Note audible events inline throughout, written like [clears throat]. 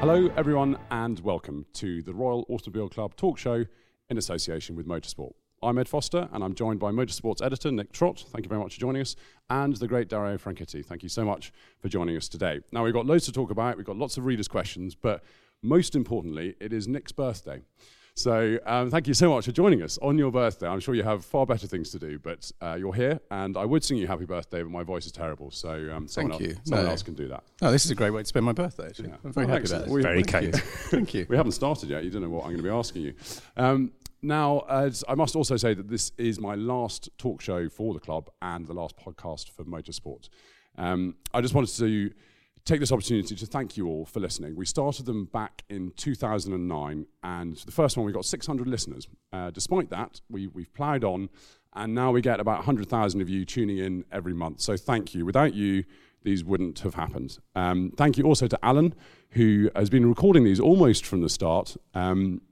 Hello, everyone, and welcome to the Royal Automobile Club talk show in association with Motorsport. I'm Ed Foster, and I'm joined by Motorsports editor Nick Trott. Thank you very much for joining us, and the great Dario Franchitti. Thank you so much for joining us today. Now, we've got loads to talk about. We've got lots of readers' questions, but most importantly, it is Nick's birthday. So, um, thank you so much for joining us on your birthday. I'm sure you have far better things to do, but uh, you're here, and I would sing you happy birthday, but my voice is terrible. So, um, someone, Thank else, you. someone No. else can do that. Oh, this is a great way to spend my birthday, actually. Yeah. I'm very Oh, happy excellent. about it. Very Thank you. [laughs] Thank you. We haven't started yet. You don't know what I'm going to be asking you. Um, now, as I must also say that this is my last talk show for the club and the last podcast for motorsport. Um, I just wanted to take this opportunity to thank you all for listening. We started them back in 2009, and the first one we got 600 listeners. Uh, despite that, we, we've ploughed on, and now we get about 100,000 of you tuning in every month. So thank you. Without you, these wouldn't have happened. Um, thank you also to Alan, who has been recording these almost from the start. Um,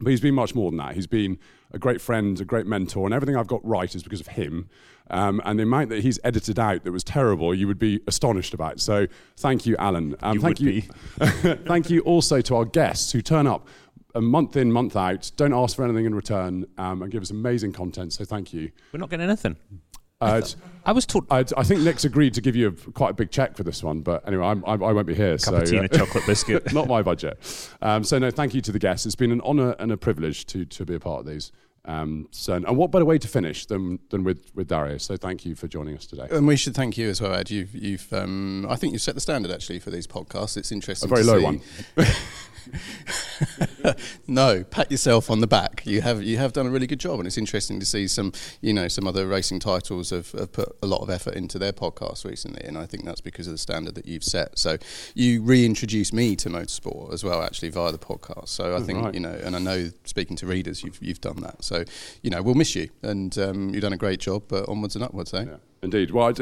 but he's been much more than that. He's been a great friend, a great mentor, and everything I've got right is because of him. Um, and the amount that he's edited out that was terrible, you would be astonished about. So thank you, Alan. Um, You thank would you. [laughs] thank you also to our guests who turn up a month in, month out, don't ask for anything in return, um, and give us amazing content. So thank you. We're not getting anything. Uh, I was told I, I think Nick's agreed to give you a, quite a big check for this one, but anyway, I'm, I, I won't be here. cup so, of tea uh, and a chocolate biscuit. [laughs] not my budget. Um, so no, thank you to the guests. It's been an honour and a privilege to to be a part of these. Um, so, and what better way to finish than than with with Dario? So thank you for joining us today. And we should thank you as well, Ed. You've, you've, um, I think you've set the standard actually for these podcasts. It's interesting. A interesting. very to low see. one. [laughs] [laughs] no, pat yourself on the back. You have, you have done a really good job, and it's interesting to see some, you know, some other racing titles have, have put a lot of effort into their podcasts recently, and I think that's because of the standard that you've set. So you reintroduced me to motorsport as well, actually via the podcast. So I Oh, think right. you know, and I know speaking to readers, you've you've done that. So you know, we'll miss you, and um, you've done a great job. But onwards and upwards, eh? Yeah, indeed. Well,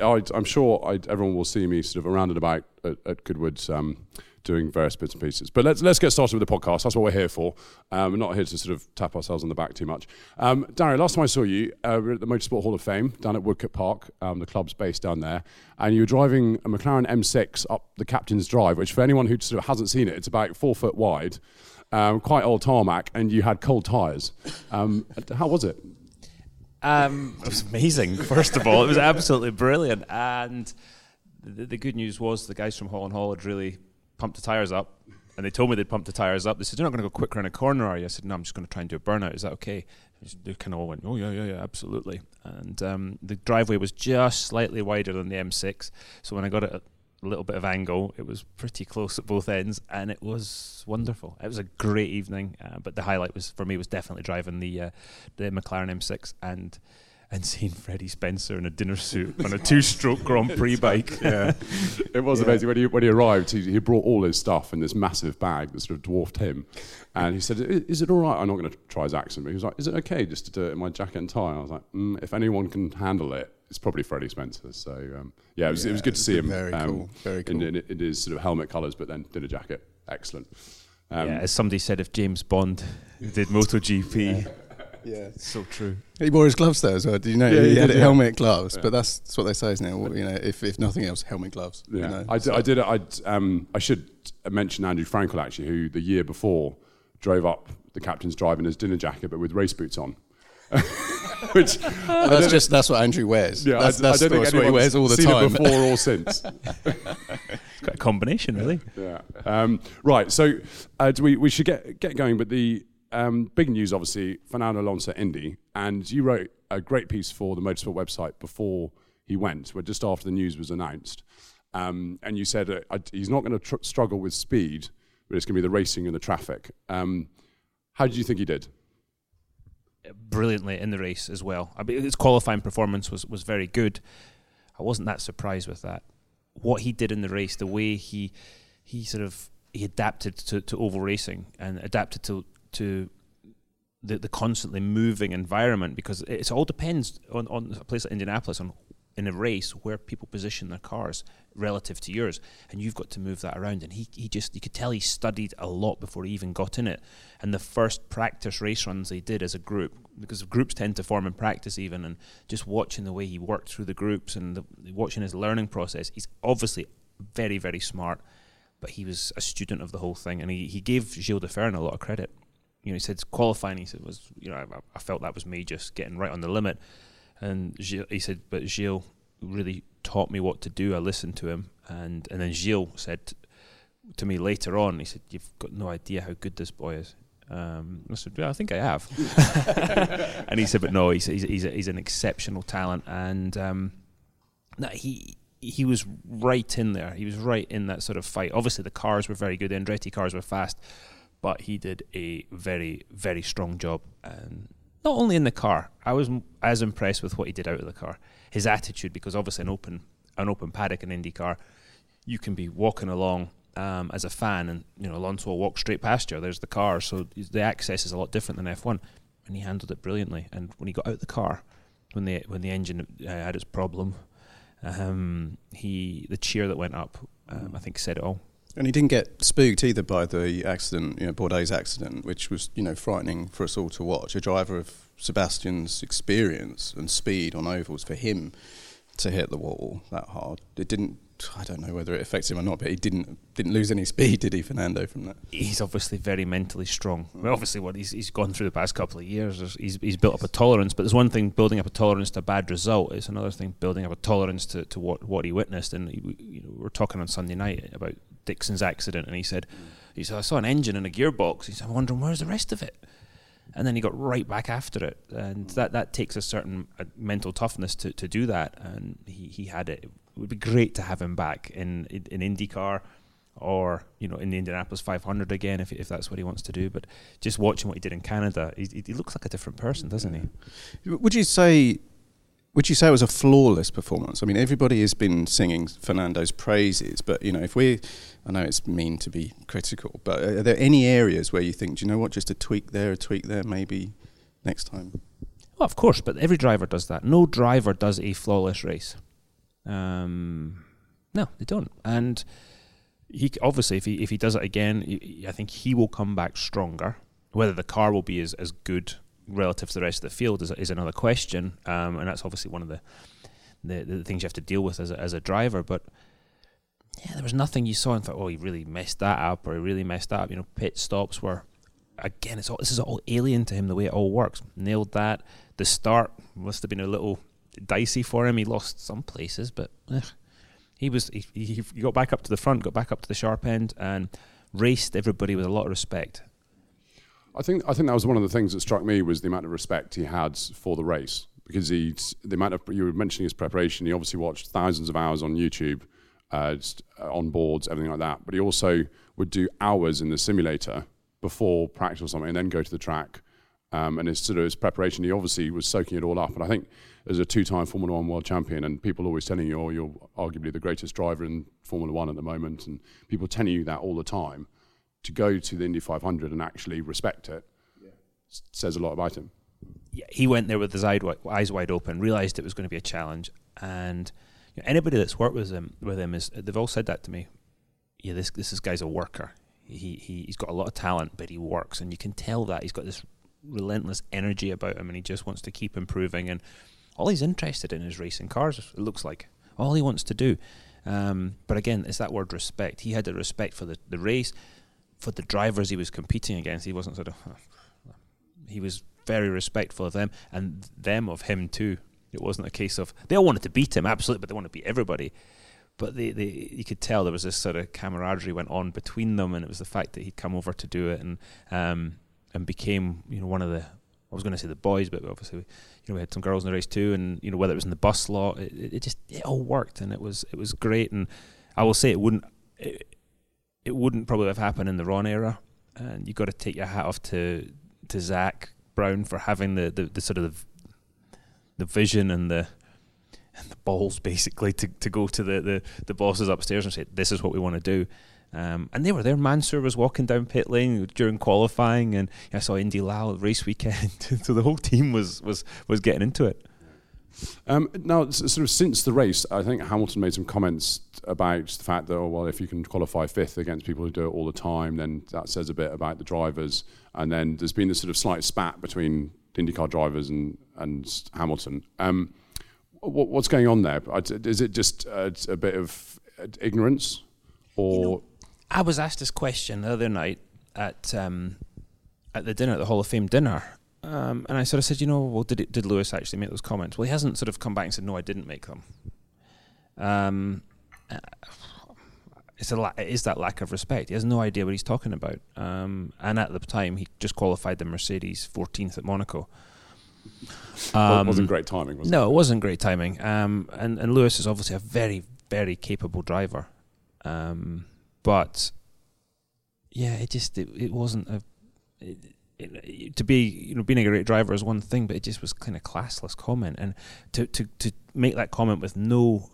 I, I'm sure I, everyone will see me sort of around and about at, at Goodwood. Um, Doing various bits and pieces, but let's let's get started with the podcast. That's what we're here for. Um, we're not here to sort of tap ourselves on the back too much. Um, Dario, last time I saw you, uh, we were at the Motorsport Hall of Fame down at Woodcote Park. Um, the club's based down there, and you were driving a McLaren M6 up the Captain's Drive, which for anyone who sort of hasn't seen it, it's about four foot wide, um, quite old tarmac, and you had cold tyres. Um, how was it? Um, it was amazing. First of all, it was absolutely brilliant. And the, the good news was the guys from Hall and Hall had really pumped the tires up, and they told me they'd pumped the tires up. They said, "You're not going to go quick around a corner, are you?" I said, "No, I'm just going to try and do a burnout. Is that okay?" They kind of all went, "Oh yeah, yeah, yeah, absolutely." And um, the driveway was just slightly wider than the M6, so when I got it a little bit of angle, it was pretty close at both ends, and it was wonderful. It was a great evening, uh, but the highlight was for me was definitely driving the uh, the McLaren M6 and and seeing Freddie Spencer in a dinner suit on a two-stroke Grand Prix bike. yeah, [laughs] it was amazing when he when he arrived. He, he brought all his stuff in this massive bag that sort of dwarfed him, and he said, "I- "Is it all right?" I'm not going to try his accent, but he was like, "Is it okay just to do it in my jacket and tie?" I was like, mm, "If anyone can handle it, it's probably Freddie Spencer." So um, yeah, it was, it was good to see him. very um, cool, very in- cool. In, in his sort of helmet colours, but then dinner jacket, excellent. Um, yeah, as somebody said, if James Bond did MotoGP, Yeah. so true. He wore his gloves though as well. Did you know? Yeah, he he had did, a yeah. helmet, gloves. But that's, that's what they say, isn't it? Well, You know, if, if nothing else, helmet, gloves. Yeah, You know? I, d- I did. I um, I should mention Andrew Frankel actually, who the year before drove up the captain's drive in his dinner jacket, but with race boots on. [laughs] Which Well, that's just that's what Andrew wears. yeah, that's, that's, I don't think what he wears all the seen time. it before or [laughs] since. It's quite a combination, really. yeah. Um, right. So uh, do we we should get get going, but the um, big news, obviously, Fernando Alonso Indy, and you wrote a great piece for the Motorsport website before he went, where just after the news was announced, um, and you said uh, I, he's not going to tr- struggle with speed, but it's going to be the racing and the traffic. Um, How did you think he did? Brilliantly in the race as well. I mean, his qualifying performance was, was very good. I wasn't that surprised with that. What he did in the race, the way he he sort of he adapted to, to oval racing and adapted to to the, the constantly moving environment because it all depends on, on a place like Indianapolis on in a race where people position their cars relative to yours, and you've got to move that around. And he, he just you could tell he studied a lot before he even got in it. And the first practice race runs they did as a group, because groups tend to form in practice even, and just watching the way he worked through the groups and the, watching his learning process, he's obviously very very smart, but he was a student of the whole thing, and he, he gave Gil de Ferran a lot of credit. You know, he said qualifying. He said was you know I, I felt that was me just getting right on the limit and Gil, he said, but Gil really taught me what to do. I listened to him, and and then Gil said to me later on, he said, "You've got no idea how good this boy is." Um, I said, "Yeah, I think I have." [laughs] and he said, "But no, he's he's he's, a, he's an exceptional talent, and um, no, he." He was right in there. He was right in that sort of fight. Obviously, the cars were very good. The Andretti cars were fast, but he did a very, very strong job. And not only in the car, I was as impressed with what he did out of the car. His attitude, because obviously an open an open paddock in IndyCar, you can be walking along um, as a fan, and you know Alonso will walk straight past you. There's the car, so the access is a lot different than F1, and he handled it brilliantly. And when he got out of the car, when the when the engine uh, had its problem, um, he the cheer that went up, um, I think said it all. And he didn't get spooked either by the accident, you know, Bourdais accident, which was, you know, frightening for us all to watch. A driver of Sebastian's experience and speed on ovals for him to hit the wall that hard. It didn't. I don't know whether it affects him or not, but he didn't didn't lose any speed, did he, Fernando? From that, he's obviously very mentally strong. Well, obviously, what he's he's gone through the past couple of years, he's he's built up a tolerance. But there's one thing building up a tolerance to a bad result. It's another thing building up a tolerance to, to what what he witnessed. And he, you know, we're talking on Sunday night about Dixon's accident, and he said, he said, I saw an engine and a gearbox. He said, I'm wondering where's the rest of it. And then he got right back after it, and that, that takes a certain uh, mental toughness to, to do that. And he, he had it. It would be great to have him back in in, in IndyCar or you know in the Indianapolis 500 again if, if that's what he wants to do. But just watching what he did in Canada, he, he looks like a different person, doesn't he? Would you say would you say it was a flawless performance? I mean, everybody has been singing Fernando's praises, but you know, if we, I know it's mean to be critical, but are there any areas where you think, do you know what, just a tweak there, a tweak there, maybe next time? Well, of course, but every driver does that. No driver does a flawless race. Um, no, they don't. And he obviously, if he if he does it again, I think he will come back stronger. Whether the car will be as, as good relative to the rest of the field is, is another question, um, and that's obviously one of the, the, the things you have to deal with as a, as a driver. But yeah, there was nothing you saw and thought, oh, he really messed that up, or he really messed that up. You know, pit stops were again, it's all this is all alien to him the way it all works. Nailed that. The start must have been a little dicey for him. He lost some places, but ugh, he was he, he got back up to the front, got back up to the sharp end, and raced everybody with a lot of respect. I think I think that was one of the things that struck me was the amount of respect he had for the race because he the amount of you were mentioning his preparation. He obviously watched thousands of hours on YouTube, uh, uh, on boards, everything like that. But he also would do hours in the simulator before practice or something, and then go to the track. Um, and his sort of his preparation, he obviously was soaking it all up. And I think as a two-time Formula One world champion, and people always telling you, "Oh, you're arguably the greatest driver in Formula One at the moment," and people telling you that all the time to go to the Indy 500 and actually respect it yeah. says a lot about him. Yeah, he went there with his eyes wide open, realized it was going to be a challenge, and you know, anybody that's worked with him with him is they've all said that to me. Yeah, this this, this guy's a worker. He, he he's got a lot of talent, but he works, and you can tell that he's got this relentless energy about him, and he just wants to keep improving. And all he's interested in is racing cars. It looks like all he wants to do. Um, but again, it's that word respect. He had the respect for the, the race for the drivers he was competing against, he wasn't sort of. [laughs] He was very respectful of them and them of him too. It wasn't a case of they all wanted to beat him, absolutely, but they wanted to beat everybody. But they, they, you could tell there was this sort of camaraderie went on between them, and it was the fact that he'd come over to do it and um, and became you know one of the I was going to say the boys, but obviously, you know, we had some girls in the race too, and you know whether it was in the bus lot, it, it just it all worked, and it was it was great. And I will say it wouldn't it wouldn't probably have happened in the Ron era. And you've got to take your hat off to to Zak Brown for having the, the, the sort of the vision and the and the balls basically to, to go to the, the, the bosses upstairs and say this is what we want to do. Um, and they were there. Mansour was walking down pit lane during qualifying, and I saw Indy Lal race weekend. [laughs] so the whole team was was was getting into it. Um, now, sort of since the race, I think Hamilton made some comments about the fact that, oh, well, if you can qualify fifth against people who do it all the time, then that says a bit about the drivers. And then there's been this sort of slight spat between IndyCar drivers and, and Hamilton. Um, what, what's going on there? Is it just a, a bit of ignorance? Or. You know, I was asked this question the other night at um, at the dinner, at the Hall of Fame dinner, um, and I sort of said, you know, well, did it, did Lewis actually make those comments? Well, he hasn't sort of come back and said, no, I didn't make them. Um, uh, it's a la- it is that lack of respect. He has no idea what he's talking about. Um, and at the time, he just qualified the Mercedes 14th at Monaco. well, it wasn't um, great timing, was no, it? No, it wasn't great timing. Um, and, and Lewis is obviously a very, very capable driver. Um, but yeah, it just it, it wasn't a. It, to be you know being a great driver is one thing, but it just was kind of classless comment, and to to to make that comment with no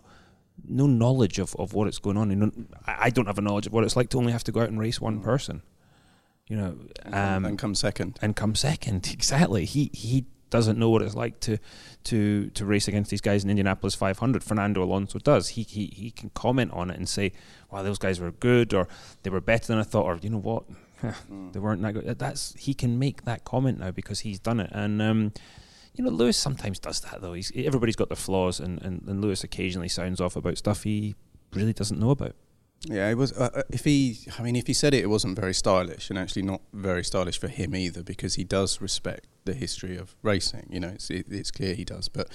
no knowledge of, of what it's going on. And I don't have a knowledge of what it's like to only have to go out and race one mm. person. You know, um, and come second. And come second, [laughs] exactly. He he doesn't know what it's like to to to race against these guys in Indianapolis 500. Fernando Alonso does. He he he can comment on it and say, "Wow, those guys were good," or "They were better than I thought," or you know what, mm. they weren't that good. That's he can make that comment now because he's done it. And um, you know, Lewis sometimes does that though. He's everybody's got their flaws, and, and, and Lewis occasionally sounds off about stuff he really doesn't know about. Yeah, it was. Uh, uh, if he, I mean, if he said it, it wasn't very stylish, and actually not very stylish for him either, because he does respect the history of racing. You know, it's it, it's clear he does, but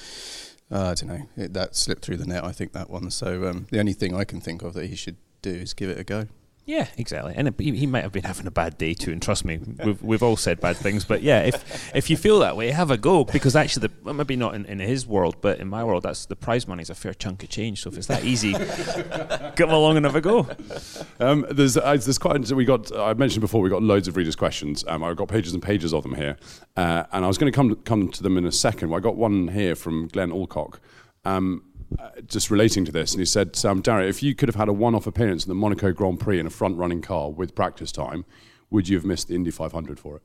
uh, I don't know. It, that slipped through the net, I think that one. So um, the only thing I can think of that he should do is give it a go. Yeah, exactly. And he, he, might have been having a bad day too. And trust me, we've, we've all said bad things. But yeah, if if you feel that way, have a go because actually, the, well, maybe not in, in his world, but in my world, that's the prize money is a fair chunk of change. So if it's that easy, [laughs] come along and have a go. Um, there's uh, there's quite we got I mentioned before we got loads of readers' questions. Um, I've got pages and pages of them here, uh, and I was going to come come to them in a second. Well, I got one here from Glenn Alcock. Um, uh, just relating to this, and he said, um, Darry, if you could have had a one off appearance in the Monaco Grand Prix in a front running car with practice time, would you have missed the Indy 500 for it?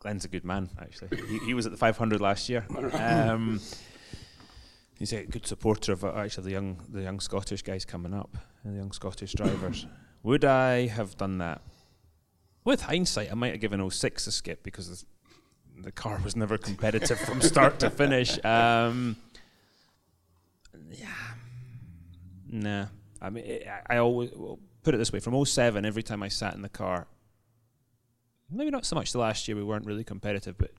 Glenn's a good man, actually. he, he, was at the 500 last year. [laughs] Um, he's a good supporter of uh, actually the young the young Scottish guys coming up, the young Scottish drivers. [coughs] Would I have done that? With hindsight, I might have given 06 a skip because the car was never competitive from start to finish. [laughs] Um, yeah, nah. I mean, I, always well, put it this way: from 07, every time I sat in the car, maybe not so much the last year we weren't really competitive, but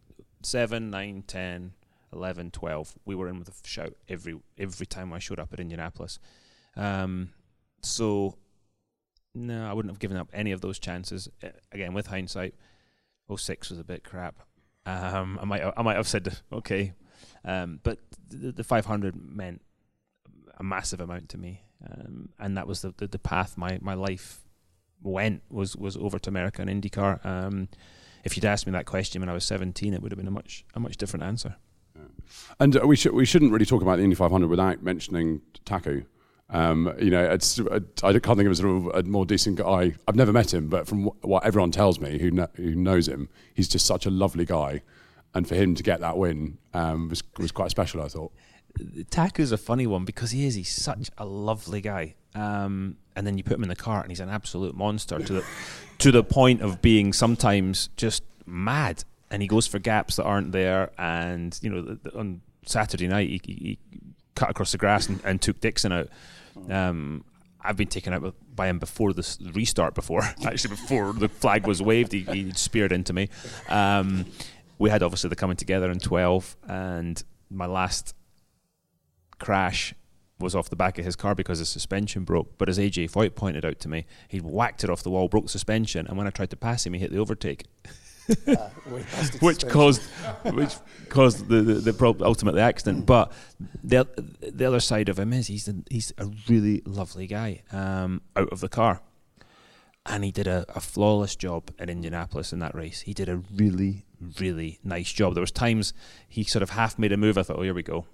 7, 9, 10, 11, 12, we were in with a shout every every time I showed up at Indianapolis. Um, so, no, I wouldn't have given up any of those chances. Again, with hindsight, 06 was a bit crap. Um, I might I might have said okay, um, but the, the 500 meant a massive amount to me, um, and that was the, the, the path my my life went was was over to America and IndyCar. Um, if you'd asked me that question when I was 17, it would have been a much a much different answer. Yeah. And uh, we should we shouldn't really talk about the Indy 500 without mentioning Taku. Um, you know, it's, uh, I can't think of a, a more decent guy. I've never met him, but from what everyone tells me who, kn- who knows him, he's just such a lovely guy. And for him to get that win um, was, was quite special, I thought. Taku's a funny one because he is. He's such a lovely guy. Um, and then you put him in the car, and he's an absolute monster to the [laughs] to the point of being sometimes just mad. And he goes for gaps that aren't there. And you know, the, the, on Saturday night, he, he, cut across the grass and, and took Dixon out. Um, I've been taken out by him before the restart. Before [laughs] actually, before the flag was waved, he, he speared into me. Um, we had obviously the coming together in twelve, and my last crash was off the back of his car because his suspension broke. But as AJ Foyt pointed out to me, he whacked it off the wall, broke the suspension, and when I tried to pass him, he hit the overtake. [laughs] uh, which caused which caused the the, the prob- ultimately accident. But the the other side of him is he's a, he's a really lovely guy um, out of the car, and he did a, a flawless job in Indianapolis in that race. He did a really really nice job. There was times he sort of half made a move. I thought, oh, here we go,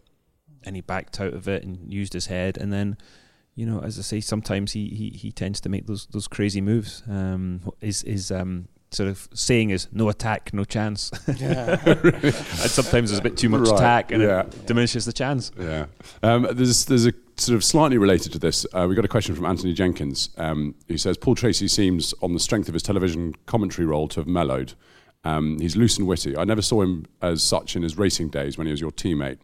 and he backed out of it and used his head, and then. You know, as I say, sometimes he, he, he tends to make those those crazy moves. Um, his his um, sort of saying is no attack, no chance. [laughs] Yeah. and sometimes there's a bit too much Right, attack and yeah. it diminishes the chance. Yeah. Um, there's there's a sort of slightly related to this. Uh, we got a question from Anthony Jenkins um, who says Paul Tracy seems, on the strength of his television commentary role, to have mellowed. Um, he's loose and witty. I never saw him as such in his racing days when he was your teammate.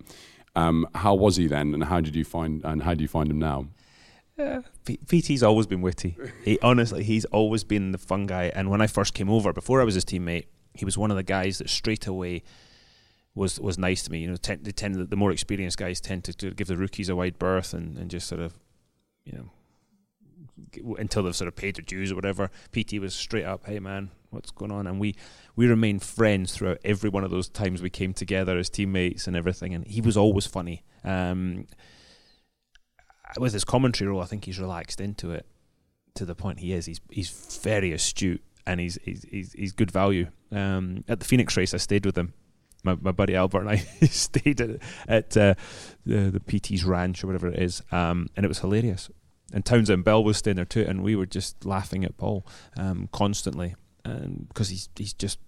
Um, how was he then, and how did you find and how do you find him now? V- PT's always been witty. He honestly, he's always been the fun guy. And when I first came over, before I was his teammate, he was one of the guys that straight away was was nice to me. You know, they tend the more experienced guys tend to, to give the rookies a wide berth and, and just sort of, you know, until they've sort of paid their dues or whatever. PT was straight up, hey man, what's going on? And we we remained friends throughout every one of those times we came together as teammates and everything. And he was always funny. Um, with his commentary role, I think he's relaxed into it to the point he is. He's he's very astute and he's he's he's, he's good value. Um, at the Phoenix race, I stayed with him. My, my buddy Albert and I [laughs] stayed at, at uh, the the PT's ranch or whatever it is, um, and it was hilarious. And Townsend Bell was staying there too, and we were just laughing at Paul um, constantly, and because he's he's just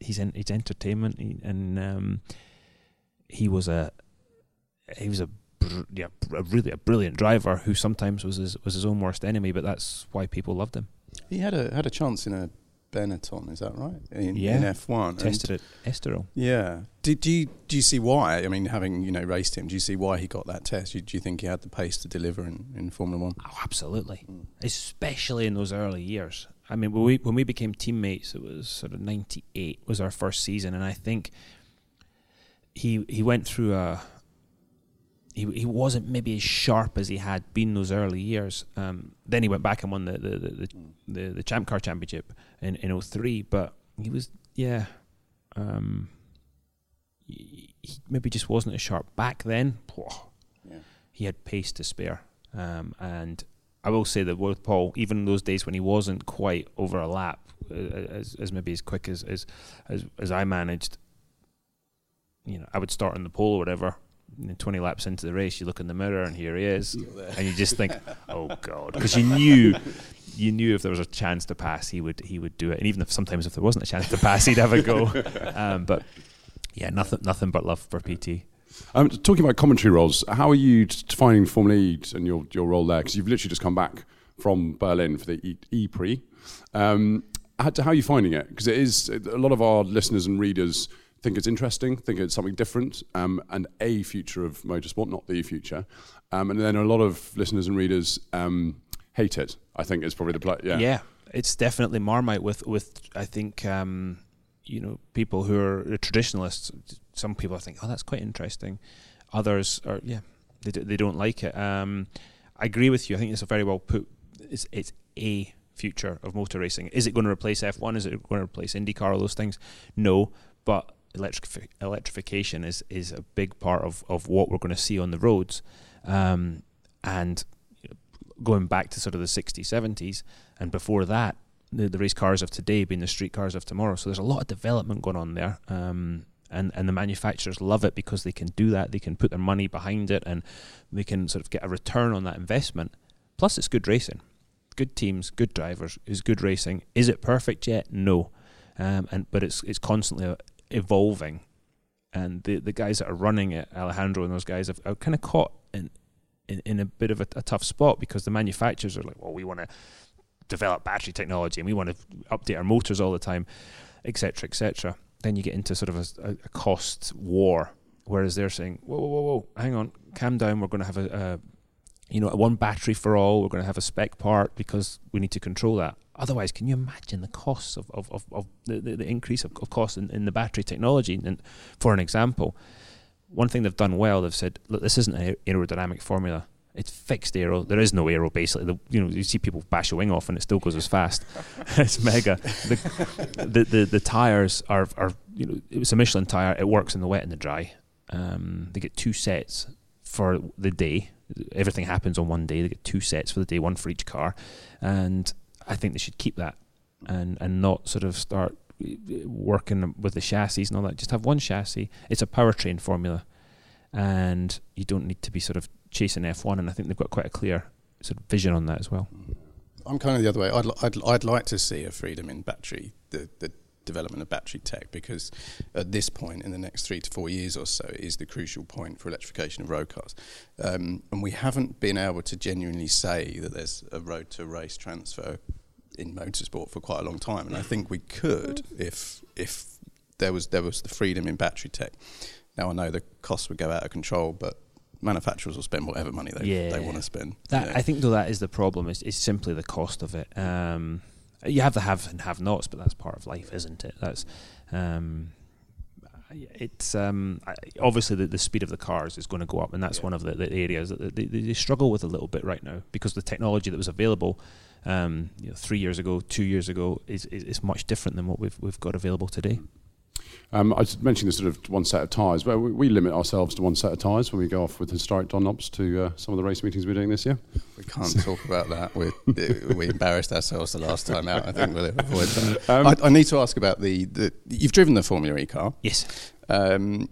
he's in he's entertainment, he, and um, he was a he was a br- yeah, a really a brilliant driver who sometimes was his was his own worst enemy, but that's why people loved him. He had a had a chance in a Benetton, is that right? In, Yeah. in F1. and- Tested at Estoril. Yeah. Do, do you do you see why? I mean, having you know raced him, do you see why he got that test? Do you, do you think he had the pace to deliver in, in Formula One? Oh, absolutely, hmm. especially in those early years. I mean, when we when we became teammates, it was sort of '98 was our first season, and I think he he went through a. He he wasn't maybe as sharp as he had been those early years. Um, then he went back and won the the the, the, the, the Champ Car Championship in in 03, but he was yeah. Um, he, he maybe just wasn't as sharp back then. Yeah. He had pace to spare, um, and I will say that with Paul, even in those days when he wasn't quite over a lap, uh, as, as maybe as quick as, as as as I managed, you know, I would start on the pole or whatever. And then 20 laps into the race, you look in the mirror and here he is, [laughs] and you just think, "Oh God," because you knew, you knew if there was a chance to pass, he would he would do it, and even if sometimes if there wasn't a chance to pass, he'd have a go. [laughs] Um, but yeah, nothing nothing but love for PT. Um, talking about commentary roles, how are you defining Formula E and your, your role there? Because you've literally just come back from Berlin for the E, e Prix. Um, how, how are you finding it? Because it is a lot of our listeners and readers think it's interesting, think it's something different, um, and a future of motorsport, not the future. Um, and then a lot of listeners and readers um, hate it. I think it's probably the. Yeah. Yeah, it's definitely Marmite with with I think um, you know people who are traditionalists. Some people think, oh, that's quite interesting. Others are, yeah, they do, they don't like it. Um, I agree with you. I think it's a very well put. It's it's a future of motor racing. Is it going to replace F1? Is it going to replace IndyCar? All those things? No, but electrifi- electrification is is a big part of of what we're going to see on the roads. Um, and going back to sort of the 60s, 70s, and before that, the, the race cars of today being the street cars of tomorrow. So there's a lot of development going on there. Um, and, and the manufacturers love it because they can do that. They can put their money behind it and they can sort of get a return on that investment. Plus, it's good racing. Good teams, good drivers, is good racing. Is it perfect yet? No. Um, and But it's, it's constantly evolving. And the, the guys that are running it, Alejandro and those guys, have, are kind of caught in, in, in a bit of a, a tough spot because the manufacturers are like, well, we want to develop battery technology and we want to update our motors all the time, etc., etc. Then you get into sort of a, a, cost war, whereas they're saying, whoa, whoa, whoa, whoa, hang on, calm down. We're going to have a, a you know, one battery for all. We're going to have a spec part because we need to control that. Otherwise, can you imagine the costs of, of, of, of the, the, the increase of, of cost in, in the battery technology? And for an example, one thing they've done well, they've said, look, this isn't an aerodynamic formula. It's fixed aero. There is no aero basically. The, you know, you see people bash a wing off and it still goes as fast. [laughs] it's mega. The, the, the the tires are are you know it was a Michelin tire. It works in the wet and the dry. Um, they get two sets for the day. Everything happens on one day. They get two sets for the day, one for each car, and I think they should keep that and and not sort of start eh, eh, working with the chassis and all that. Just have one chassis. It's a powertrain formula, and you don't need to be sort of chasing F1. And I think they've got quite a clear sort of vision on that as well. I'm kind of the other way. I'd, I'd, I'd like to see a freedom in battery, the, the development of battery tech, because at this point, in the next three to four years or so, is the crucial point for electrification of road cars. Um, and we haven't been able to genuinely say that there's a road to race transfer in motorsport for quite a long time. And I think we could if if there was there was the freedom in battery tech. Now I know the costs would go out of control, but manufacturers will spend whatever money they Yeah. they want to spend. That you know. I think though that is the problem is, is simply the cost of it. Um, you have the have and have nots, but that's part of life, isn't it? That's um, it's um, obviously the, the speed of the cars is going to go up, and that's Yeah. one of the, the areas that they, they, struggle with a little bit right now because the technology that was available. Um, you know, three years ago, two years ago, is, is, is much different than what we've we've got available today. Um, I was mentioning the sort of one set of tyres, but we, we limit ourselves to one set of tyres when we go off with historic Dunlops to uh, some of the race meetings we're doing this year. We can't talk about that. We we embarrassed ourselves the last time out. I think we'll avoid that. Um, I, I need to ask about the, the. You've driven the Formula E car. Yes, Um,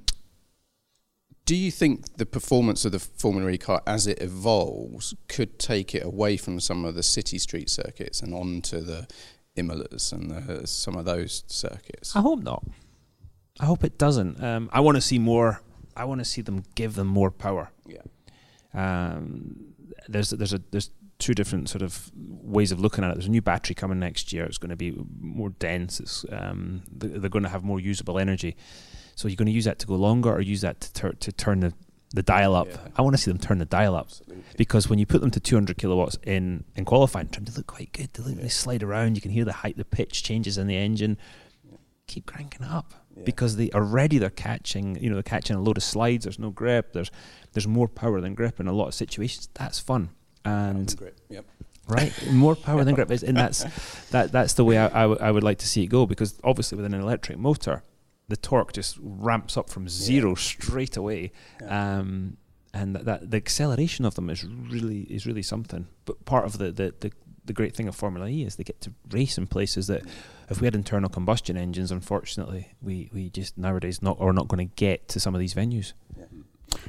do you think the performance of the Formula E car as it evolves could take it away from some of the city street circuits and onto the Imolas and the, some of those circuits? I hope not. I hope it doesn't. Um, I want to see more. I want to see them give them more power. Yeah. Um, there's there's a there's two different sort of ways of looking at it. There's a new battery coming next year. It's going to be more dense. It's um, th- they're going to have more usable energy. So you're going to use that to go longer, or use that to tur- to turn the the dial up. Yeah. I want to see them turn the dial up Absolutely. because when you put them to 200 kilowatts in in qualifying time, they look quite good. They, look, they slide around. You can hear the height, the pitch changes in the engine. Keep cranking up Yeah. because they already they're catching. You know, they're catching a load of slides. There's no grip. There's there's more power than grip in a lot of situations. That's fun. And Yep. right, more power than [laughs] grip is, and that's that that's the way I, I, w- I would like to see it go because obviously with an electric motor, the torque just ramps up from zero straight away, Yeah. um, and that, that the acceleration of them is really is really something. But part of the, the the the great thing of Formula E is they get to race in places that if we had internal combustion engines, unfortunately, we, we just nowadays not are not going to get to some of these venues.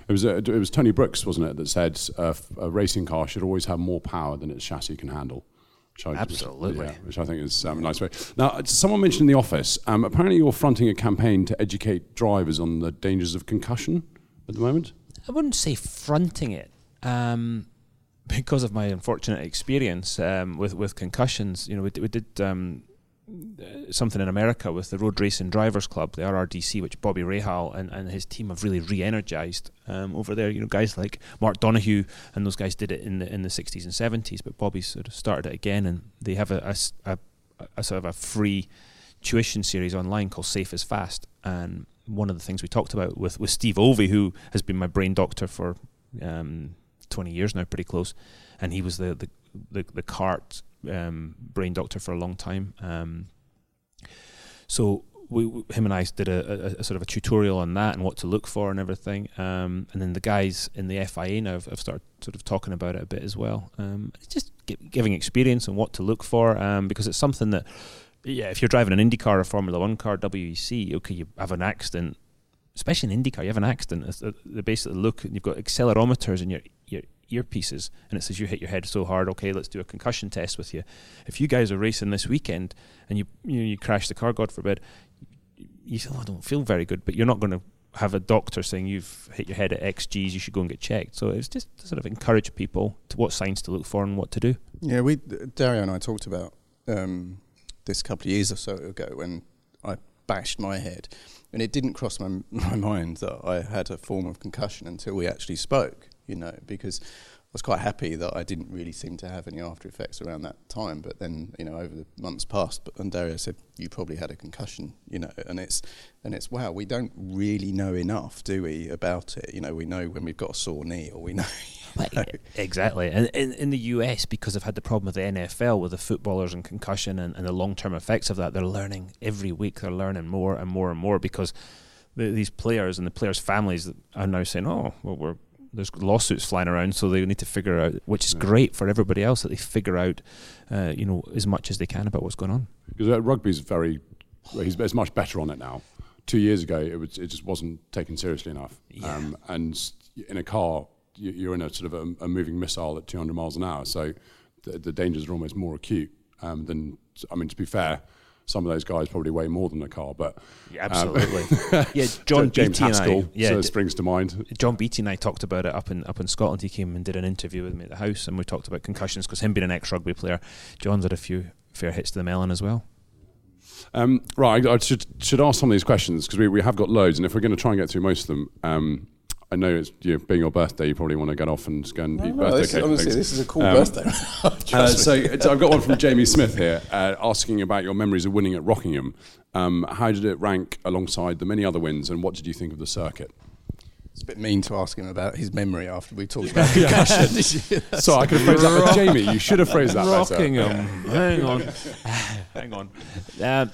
It was uh, it was Tony Brooks, wasn't it, that said uh, a racing car should always have more power than its chassis can handle. Which I, Absolutely. Which, yeah, which I think is um, a nice way. Now, uh, someone mentioned in the office. Um, apparently, you're fronting a campaign to educate drivers on the dangers of concussion at the moment. I wouldn't say fronting it, um, [laughs] because of my unfortunate experience um, with with concussions. You know, we, d- we did um, something in America with the Road Racing Drivers Club, the RRDC, which Bobby Rahal and, and his team have really re-energized um, over there. You know, guys like Mark Donohue and those guys did it in the in the 60s and 70s, but Bobby sort of started it again, and they have a a sort of a free tuition series online called Safe is Fast. And one of the things we talked about with, with Steve Olvey, who has been my brain doctor for um, 20 years now, pretty close, and he was the the the, the CART um, brain doctor for a long time. Um, so we, him and I did a, a, a sort of a tutorial on that and what to look for and everything. Um, and then the guys in the FIA now have, have started sort of talking about it a bit as well. Um, just gi- giving experience and what to look for um, because it's something that, yeah, if you're driving an IndyCar or Formula One car, WEC, okay, you have an accident, especially in IndyCar, you have an accident. Uh, they basically look and you've got accelerometers in your earpieces, and it says you hit your head so hard. Okay, let's do a concussion test with you. If you guys are racing this weekend and you you, know, you crash the car, God forbid, you say, "Oh, I don't feel very good," but you're not going to have a doctor saying you've hit your head at X G's. You should go and get checked. So it's just to sort of encourage people to what signs to look for and what to do. Yeah, we Dario and I talked about um, this couple of years or so ago when I bashed my head, and it didn't cross my [laughs] my mind that I had a form of concussion until we actually spoke. You know, because I was quite happy that I didn't really seem to have any after effects around that time. But then, you know, over the months passed, but and Dario said you probably had a concussion. You know, and it's and it's wow, we don't really know enough, do we, about it? You know, we know when we've got a sore knee, or we [laughs] know. Exactly. And in, in the US, because I've had the problem with the NFL, with the footballers and concussion and, and the long term effects of that, they're learning every week. They're learning more and more and more because the, these players and the players' families are now saying, oh, well, we're there's lawsuits flying around, so they need to figure out, which is Yeah. great for everybody else that they figure out, uh, you know, as much as they can about what's going on. Because uh, rugby's very he's, he's much better on it now. Two years ago, it was it just wasn't taken seriously enough. Yeah. Um, and in a car, you- you're in a sort of a, a moving missile at 200 miles an hour, so the, the dangers are almost more acute um, than. I mean, to be fair, some of those guys probably weigh more than a car, but Yeah, um, absolutely. [laughs] yeah, John James Beattie and I, yeah, so d- springs to mind. John Beattie and I talked about it up in up in Scotland. He came and did an interview with me at the house, and we talked about concussions because him being an ex rugby player, John's had a few fair hits to the melon as well. Um, right, I, I should should ask some of these questions because we, we have got loads, and if we're going to try and get through most of them, um, I know it's you know, being your birthday, you probably want to get off and just go and eat No, birthday this, cake. and honestly, things. this is a cool Um, birthday. [laughs] Uh, so, so I've got one from [laughs] Jamie Smith here, uh, asking about your memories of winning at Rockingham. Um, how did it rank alongside the many other wins, and what did you think of the circuit? It's a bit mean to ask him about his memory after we talked about [laughs] concussion. So I could have phrased that, but Jamie, you should have phrased that better. Rockingham. Hang on. Hang on. Uh,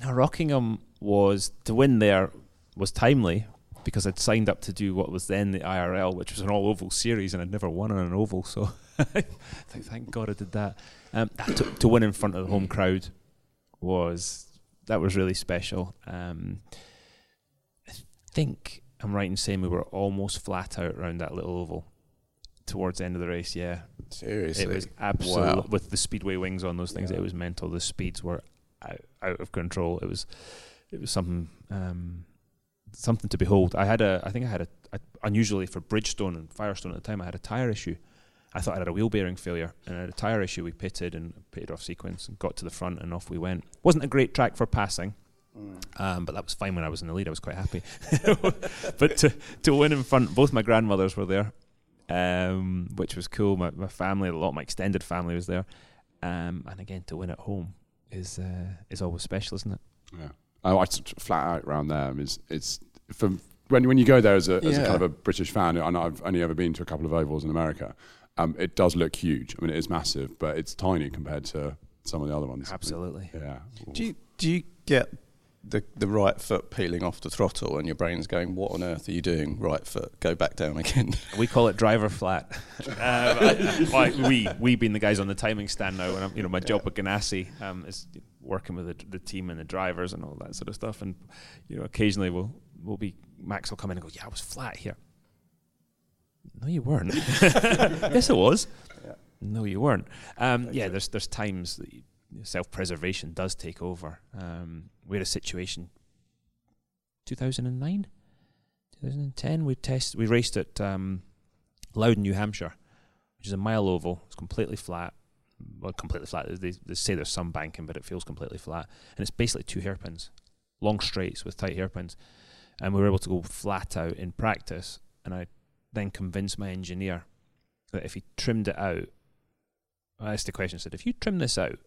now, Rockingham was to win there was timely because I'd signed up to do what was then the IRL, which was an all oval series, and I'd never won on an oval. So [laughs] thank God I did that. Um, to, to win in front of the home crowd was that was really special. Um, I think I'm right in saying we were almost flat out around that little oval towards the end of the race. Yeah, Seriously. it was absolute Wow. with the speedway wings on those things. Yeah. It was mental. The speeds were out, out of control. It was it was something um, something to behold. I had a I think I had a, a unusually for Bridgestone and Firestone at the time. I had a tire issue. I thought I had a wheel bearing failure and I had a tire issue. We pitted and pitted off sequence and got to the front and off we went. wasn't a great track for passing. Um, but that was fine when I was in the lead. I was quite happy. [laughs] but to, to win in front, both my grandmothers were there, um, which was cool. My, my family, a lot of my extended family was there. Um, and again, to win at home is uh, is always special, isn't it? Yeah, oh, I t- flat out around there is it's it's from when when you go there as a, as a kind of a British fan. I know I've only ever been to a couple of ovals in America. Um, it does look huge. I mean, it is massive, but it's tiny compared to some of the other ones. Absolutely. Yeah. Do you, do you get the, the right foot peeling off the throttle and your brain's going, what on earth are you doing? Right foot, go back down again. [laughs] We call it driver flat. um, I- like we, we being the guys on the timing stand now, and I'm, you know, my job with Ganassi um, is working with the, the team and the drivers and all that sort of stuff. And you know, occasionally we'll we'll be Max will come in and go, "Yeah, I was flat here." No, you weren't. [laughs] [laughs] yes, it was. No, you weren't. Um, yeah, there's there's times that self preservation does take over. Um, we had a situation. 2009, 2010. We test. We raced at um, Loudon, New Hampshire, which is a mile oval. It's completely flat. Well, completely flat. They, they say there's some banking, but it feels completely flat. And it's basically two hairpins, long straights with tight hairpins. And we were able to go flat out in practice. And I then convinced my engineer that if he trimmed it out, I asked the question, I said, if you trim this out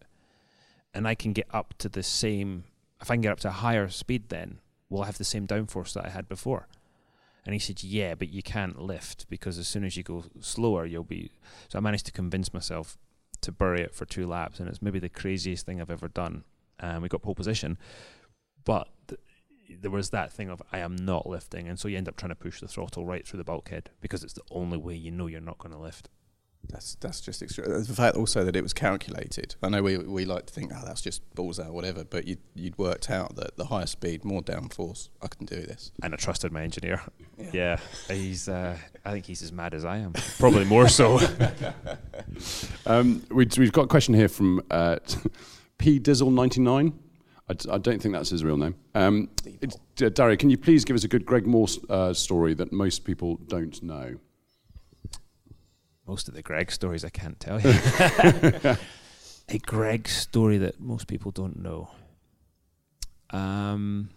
and I can get up to the same, if I can get up to a higher speed, then will I have the same downforce that I had before? And he said, Yeah, but you can't lift because as soon as you go slower, you'll be. So I managed to convince myself to bury it for two laps, and it's maybe the craziest thing I've ever done. Um, we got pole position, but th- there was that thing of I am not lifting, and so you end up trying to push the throttle right through the bulkhead because it's the only way you know you're not going to lift. That's that's just extra. The fact also that it was calculated. I know we we like to think, oh, that's just balls out, whatever. But you you'd worked out that the higher speed, more downforce, I can do this. And I trusted my engineer. Yeah, he's. Uh, I think he's as mad as I am. [laughs] Probably more so. [laughs] Um, we, we've got a question here from uh, [laughs] P Dizzle ninety nine. I, d- I don't think that's his real name. Um, uh, Dario, can you please give us a good Greg Moore uh, story that most people don't know? Most of the Greg stories I can't tell you. [laughs] a Greg story that most people don't know. Um,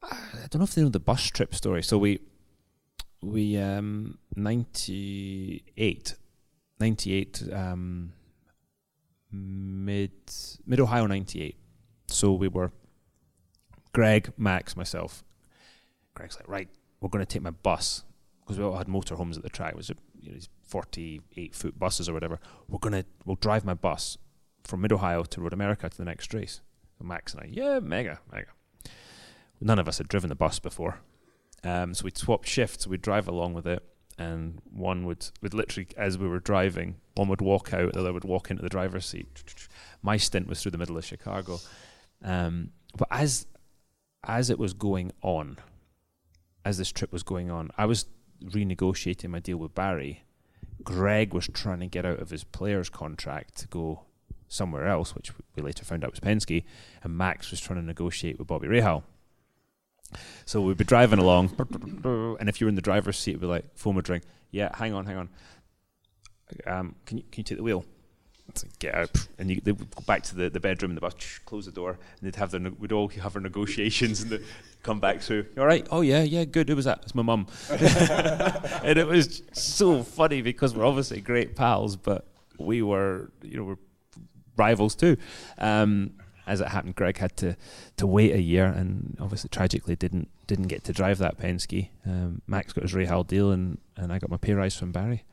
I don't know if they know the bus trip story. So we we um 98 98 um mid mid Ohio 98. So we were Greg, Max, myself. Greg's like, right, we're going to take my bus because we all had motorhomes at the track. It was you know, these 48 foot buses or whatever. We're going to we'll drive my bus from Mid Ohio to Road America to the next race. Max and I, yeah, mega, mega. None of us had driven the bus before. Um, so we'd swap shifts, we'd drive along with it. and one would would literally as we were driving, one would walk out, the other would walk into the driver's seat. My stint was through the middle of Chicago, um, but as as it was going on, as this trip was going on, I was renegotiating my deal with Barry. Greg was trying to get out of his player's contract to go somewhere else, which we later found out was Penske, and Max was trying to negotiate with Bobby Rahal. So we'd be driving along, and if you were in the driver's seat, it'd be like, phone would ring. Yeah, hang on, hang on. Um, can you can you take the wheel? Get out, and you, they would go back to the, the bedroom in the bus, close the door, and they'd have their we'd all have our negotiations, and come back. You all right? Oh yeah, yeah, good. Who was that? It's my mum. [laughs] and it was so funny because we're obviously great pals, but we were, you know, we're rivals too. Um, as it happened, Greg had to, to wait a year, and obviously tragically didn't didn't get to drive that Penske. Um, Max got his Rahal deal, and, and I got my pay rise from Barry.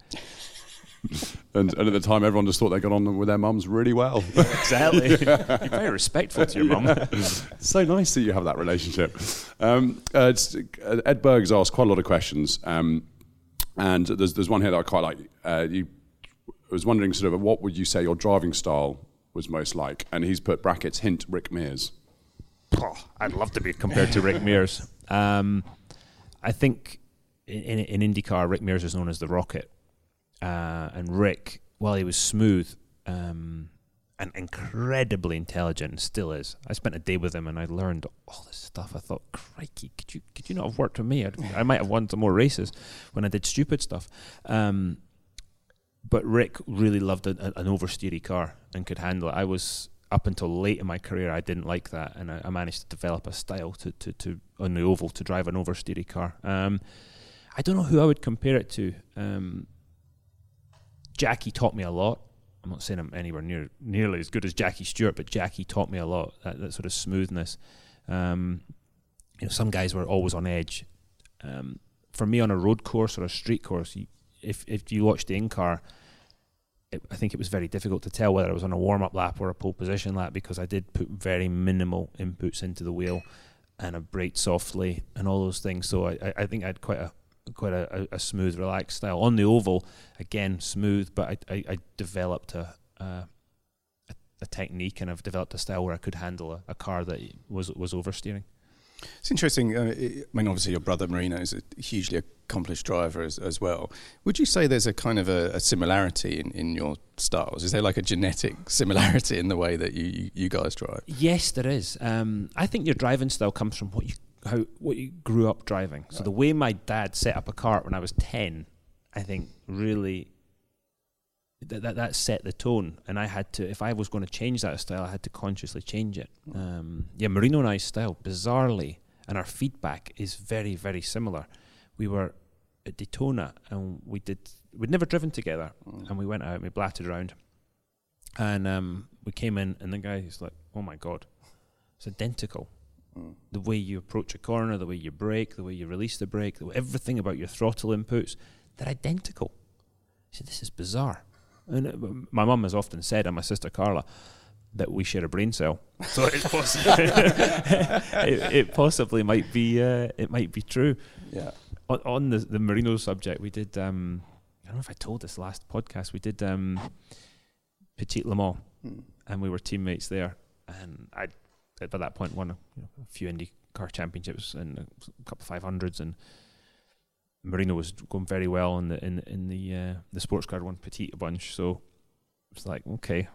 [laughs] and, and at the time, everyone just thought they got on with their mums really well. [laughs] exactly. [laughs] You're very respectful to your mum. so nice that you have that relationship. Um, uh, uh, Ed Berg's asked quite a lot of questions, um, and there's there's one here that I quite like. Uh, you I was wondering, sort of, what would you say your driving style was most like? And he's put brackets hint Rick Mears. Oh, I'd love to be compared to Rick Mears. Um, I think in, in, IndyCar, Rick Mears is known as the Rocket, uh, and Rick, while he was smooth um, and incredibly intelligent, and still is. I spent a day with him and I learned all this stuff. I thought, crikey, could you could you not have worked with me? I'd, i might have won some more races when I did stupid stuff. Um, but Rick really loved a, a, an oversteery car and could handle it. I was up until late in my career, I didn't like that, and I, I managed to develop a style to, to, to on the oval to drive an oversteery car. Um, I don't know who I would compare it to. Um, Jackie taught me a lot. I'm not saying I'm anywhere near nearly as good as Jackie Stewart, but Jackie taught me a lot. That, that sort of smoothness. Um, you know, some guys were always on edge. Um, for me, on a road course or a street course, you, if if you watch the in car, I think it was very difficult to tell whether I was on a warm up lap or a pole position lap because I did put very minimal inputs into the wheel and I braked softly and all those things. So I, I think I had quite a quite a, a, smooth, relaxed style on the oval. Again, smooth, but I, I, I developed a, a, a technique and I've developed a style where I could handle a, a car that was was oversteering. It's interesting. Uh, I mean, obviously, your brother Marino is a hugely accomplished driver as, as well. Would you say there's a kind of a, a, similarity in, in your styles? Is there like a genetic similarity in the way that you, you, you guys drive? Yes, there is. Um, I think your driving style comes from what you how what you grew up driving. So right. the way my dad set up a kart when I was ten, I think really that, that that set the tone, and I had to. If I was going to change that style, I had to consciously change it. Um, yeah, Marino and I's style, bizarrely, and our feedback is very, very similar. We were at Daytona, and we did. We'd never driven together, mm. and we went out and we blatted around, and um, we came in, and the guy guy's like, "Oh my god, it's identical." Mm. The way you approach a corner, the way you brake, the way you release the brake, the way, everything about your throttle inputs, they're identical. He said, "This is bizarre." And uh, my mum has often said, and my sister Carla, that we share a brain cell. [laughs] So it's possible. [laughs] it, it, possibly might be. Uh, it might be true. Yeah. On, on, the the Marino subject, we did. Um, I don't know if I told this last podcast. We did um, Petit Le Mans, hmm. and we were teammates there. And I, by that point, won a, you know, a few Indy car championships and a couple of five hundreds and Marino was going very well in the in in the uh, the sports car one Petit a bunch. So it's like, okay,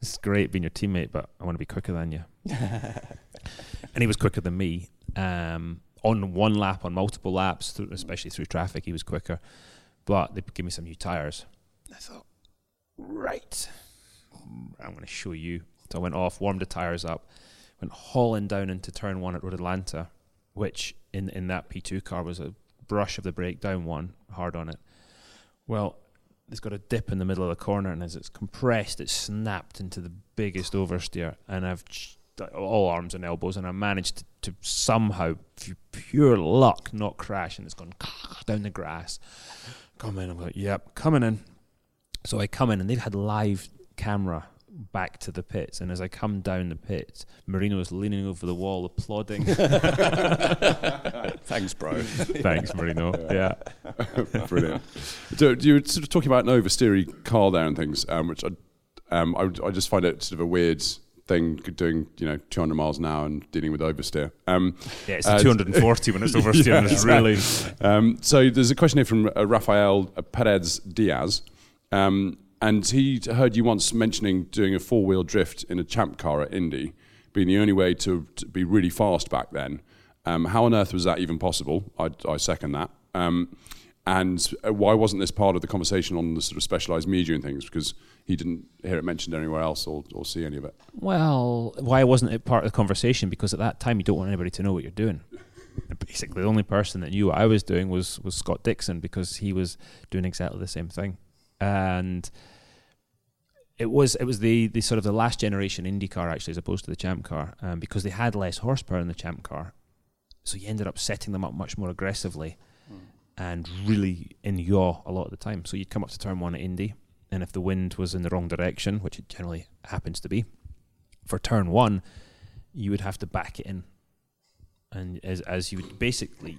this is great being your teammate, but I want to be quicker than you. [laughs] and he was quicker than me. Um, on one lap, on multiple laps, through, especially through traffic, he was quicker. But they gave me some new tires. I thought, right, I'm going to show you. So I went off, warmed the tires up, went hauling down into turn one at Road Atlanta, which in in that P2 car was a brush of the brake down one, hard on it. Well, it's got a dip in the middle of the corner, and as it's compressed, it snapped into the biggest oversteer. And I've all arms and elbows, and I managed to, to somehow, through pure luck, not crash, and it's gone [laughs] down the grass. Come in, I'm like, yep, coming in. So I come in, and they've had live camera back to the pits, and as I come down the pit, Marino is leaning over the wall, applauding. [laughs] [laughs] Thanks, bro. Thanks, Marino. [laughs] Yeah. Brilliant. So you were sort of talking about an oversteery car there and things, um, which I, um, I, I just find it sort of a weird thing doing you know 200 miles an hour and dealing with oversteer. Um, Yeah, it's the 240 when it's oversteering. Yeah, it's really. um, so there's a question here from uh, Rafael Perez Diaz. Um, and he heard you once mentioning doing a four wheel drift in a champ car at Indy being the only way to, to be really fast back then. Um, how on earth was that even possible? I, I second that. Um, and why wasn't this part of the conversation on the sort of specialized media and things? Because he didn't hear it mentioned anywhere else or, or see any of it. Well, why wasn't it part of the conversation? Because at that time, you don't want anybody to know what you're doing. Basically, the only person that knew what I was doing was was Scott Dixon because he was doing exactly the same thing, and it was it was the, the sort of the last generation Indy car actually, as opposed to the Champ car, um, because they had less horsepower in the Champ car, so you ended up setting them up much more aggressively, and really in yaw a lot of the time. So you'd come up to turn one at Indy, and if the wind was in the wrong direction, which it generally happens to be, for turn one, you would have to back it in, and as as you would basically.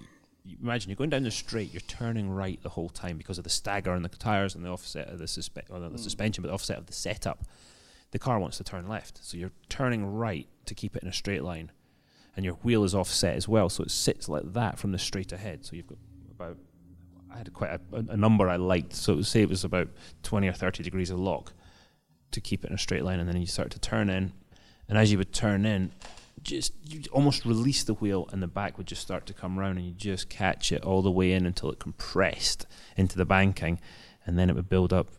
Imagine you're going down the straight, you're turning right the whole time because of the stagger in the tires and the offset of the, suspe- the hmm. suspension, but the offset of the setup. The car wants to turn left, so you're turning right to keep it in a straight line, and your wheel is offset as well, so it sits like that from the straight ahead. So you've got about I had quite a, a number I liked, so say it was about 20 or 30 degrees of lock to keep it in a straight line, and then you start to turn in, and as you would turn in, just you almost release the wheel, and the back would just start to come round, and you just catch it all the way in until it compressed into the banking, and then it would build up.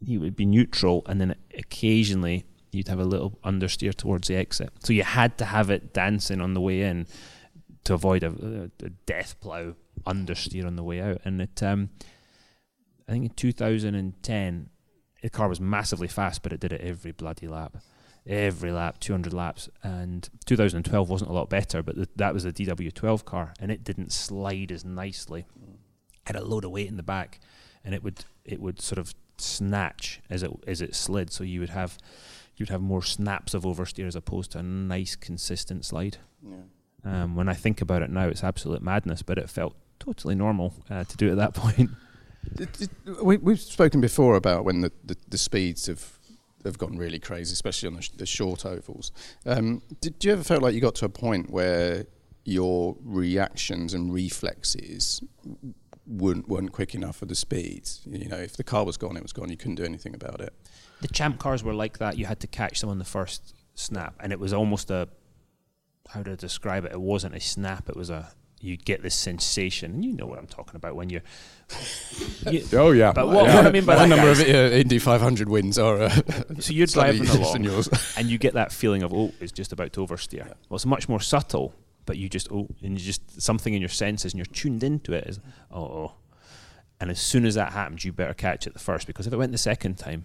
You would be neutral, and then occasionally you'd have a little understeer towards the exit. So you had to have it dancing on the way in to avoid a, a death plow understeer on the way out. And it, um, I think in 2010, the car was massively fast, but it did it every bloody lap, every lap, 200 laps. And 2012 wasn't a lot better, but th- that was a DW12 car, and it didn't slide as nicely. Had a load of weight in the back, and it would it would sort of snatch as it as it slid. So you would have you'd have more snaps of oversteer as opposed to a nice consistent slide. Um, when I think about it now, it's absolute madness, but it felt totally normal uh, to do it at that [laughs] point. It- it- we, we've spoken before about when the, the, the speeds have have gone really crazy, especially on the, sh- the short ovals. Um, did you ever feel like you got to a point where your reactions and reflexes weren't, weren't quick enough for the speeds? You know, if the car was gone, it was gone. You couldn't do anything about it. The champ cars were like that. You had to catch them on the first snap, and it was almost a how to describe it. It wasn't a snap. It was a you'd get this sensation, and you know what I'm talking about when you're. [laughs] you- Oh yeah. But what, Yeah. what I mean by My that, number guys, of uh, Indy 500 wins are uh, [laughs] so you're driving less than along, yours. [laughs] and you get that feeling of oh, it's just about to oversteer. Well, it's much more subtle, but you just oh, and you just something in your senses, and you're tuned into it. Is oh, oh, and as soon as that happens, you better catch it the first because if it went the second time,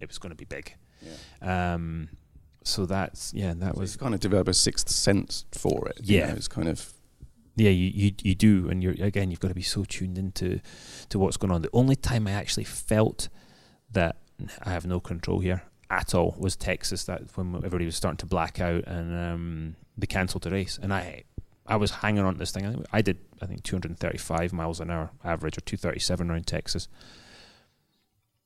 it was going to be big. Um, so that's yeah, that was kind of develop a sixth sense for it. you Yeah. know, it's kind of yeah, you, you you do, and you're again, you've got to be so tuned into to what's going on. The only time I actually felt that I have no control here at all was Texas. That when everybody was starting to black out and um, they cancelled the race, and I I was hanging on to this thing. I, did I think 235 miles an hour average or 237 around Texas,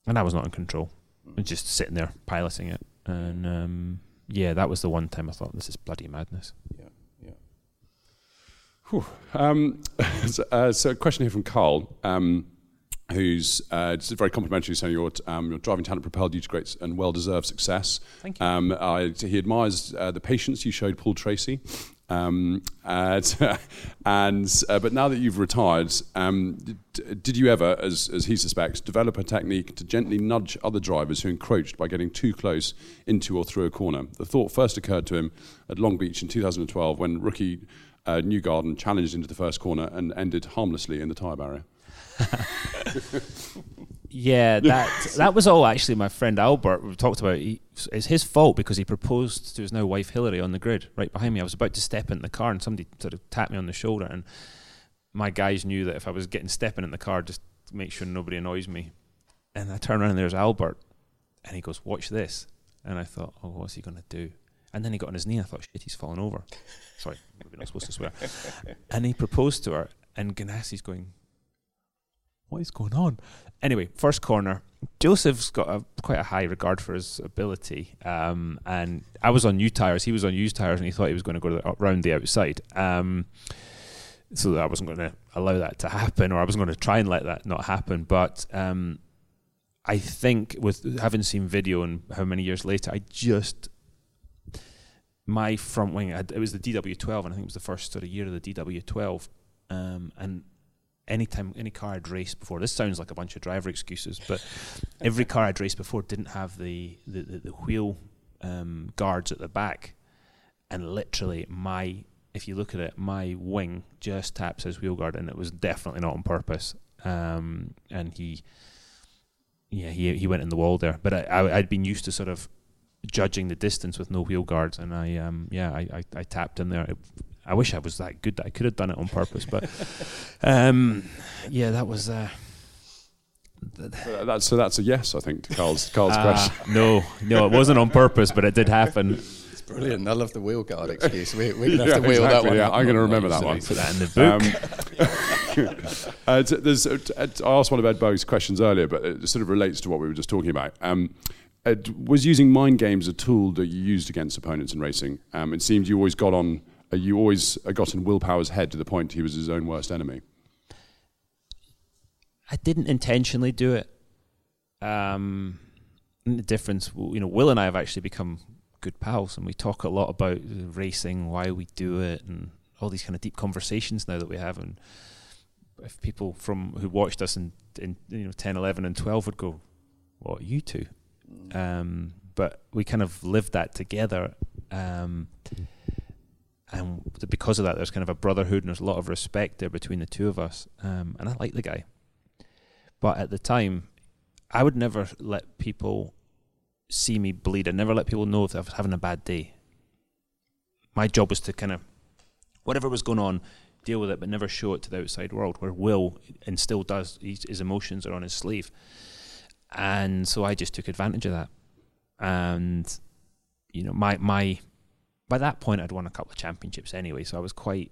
and I was not in control. I was just sitting there piloting it, and um, yeah, that was the one time I thought this is bloody madness. yeah. Um, [laughs] so, uh, so a question here from Carl, um, who's uh, just very complimentary saying your, um, your driving talent propelled you to great and well-deserved success. Thank you. Um, I, he admires uh, the patience you showed Paul Tracy. Um, and, [laughs] and uh, but now that you've retired, um, d- did you ever, as, as he suspects, develop a technique to gently nudge other drivers who encroached by getting too close into or through a corner? The thought first occurred to him at Long Beach in 2012 when rookie uh, Newgarden challenged into the first corner and ended harmlessly in the tyre barrier. [laughs] Yeah, that that was all actually my friend Albert we talked about. He, it's his fault because he proposed to his now wife Hillary on the grid right behind me. I was about to step in the car and somebody sort of tapped me on the shoulder, and my guys knew that if I was getting stepping in the car, just make sure nobody annoys me. And I turn around and there's Albert, and he goes, "Watch this," and I thought, "Oh, what's he going to do?" And then he got on his knee. I thought, "Shit, he's fallen over." Sorry, we're not supposed to swear. and he proposed to her, and Ganassi's going, "What is going on?" Anyway, first corner. Josef's got a, quite a high regard for his ability, um, and I was on new tires. He was on used tires, and he thought he was going to go the, around the outside. Um, so I wasn't going to allow that to happen, or I wasn't going to try and let that not happen. But um, I think with having seen video and how many years later, I just my front wing. it was the DW12, and I think it was the first sort of year of the DW12, um, and anytime any car I'd raced before. This sounds like a bunch of driver excuses, but every [laughs] car I'd raced before didn't have the the, the, the wheel um, guards at the back, and literally my if you look at it, my wing just taps his wheel guard, and it was definitely not on purpose. Um, and he, yeah, he he went in the wall there. But I, I I'd been used to sort of judging the distance with no wheel guards, and I um yeah I I, I tapped in there. It, I wish I was that good that I could have done it on purpose, but [laughs] um, yeah, that was. Uh, so that's so that's a yes, I think, to Carl's Carl's uh, question. No, no, it wasn't on purpose, but it did happen. It's brilliant. I love the wheel guard excuse. We, we [laughs] have yeah, to wheel exactly, that one. Yeah, I'm going to remember that one. Put that in the book. Um, [laughs] uh, there's, uh, I asked one of Ed Bo's questions earlier, but it sort of relates to what we were just talking about. Um, Ed, was using mind games a tool that you used against opponents in racing? Um, it seemed you always got on uh, you always uh, got in Will Power's head to the point he was his own worst enemy? I didn't intentionally do it. Um, the difference, you know, Will and I have actually become good pals, and we talk a lot about racing, why we do it, and all these kind of deep conversations now that we have. And if people from who watched us in, in you know 10, 11, and 12 would go, "What you two? Um, but we kind of lived that together. Um, and because of that, there's kind of a brotherhood and there's a lot of respect there between the two of us. Um, and I like the guy, but at the time, I would never let people see me bleed. I'd never let people know if I was having a bad day. My job was to kind of whatever was going on, deal with it, but never show it to the outside world. Where Will and still does, his emotions are on his sleeve, and so I just took advantage of that. And you know, my my by that point, I'd won a couple of championships anyway, so I was quite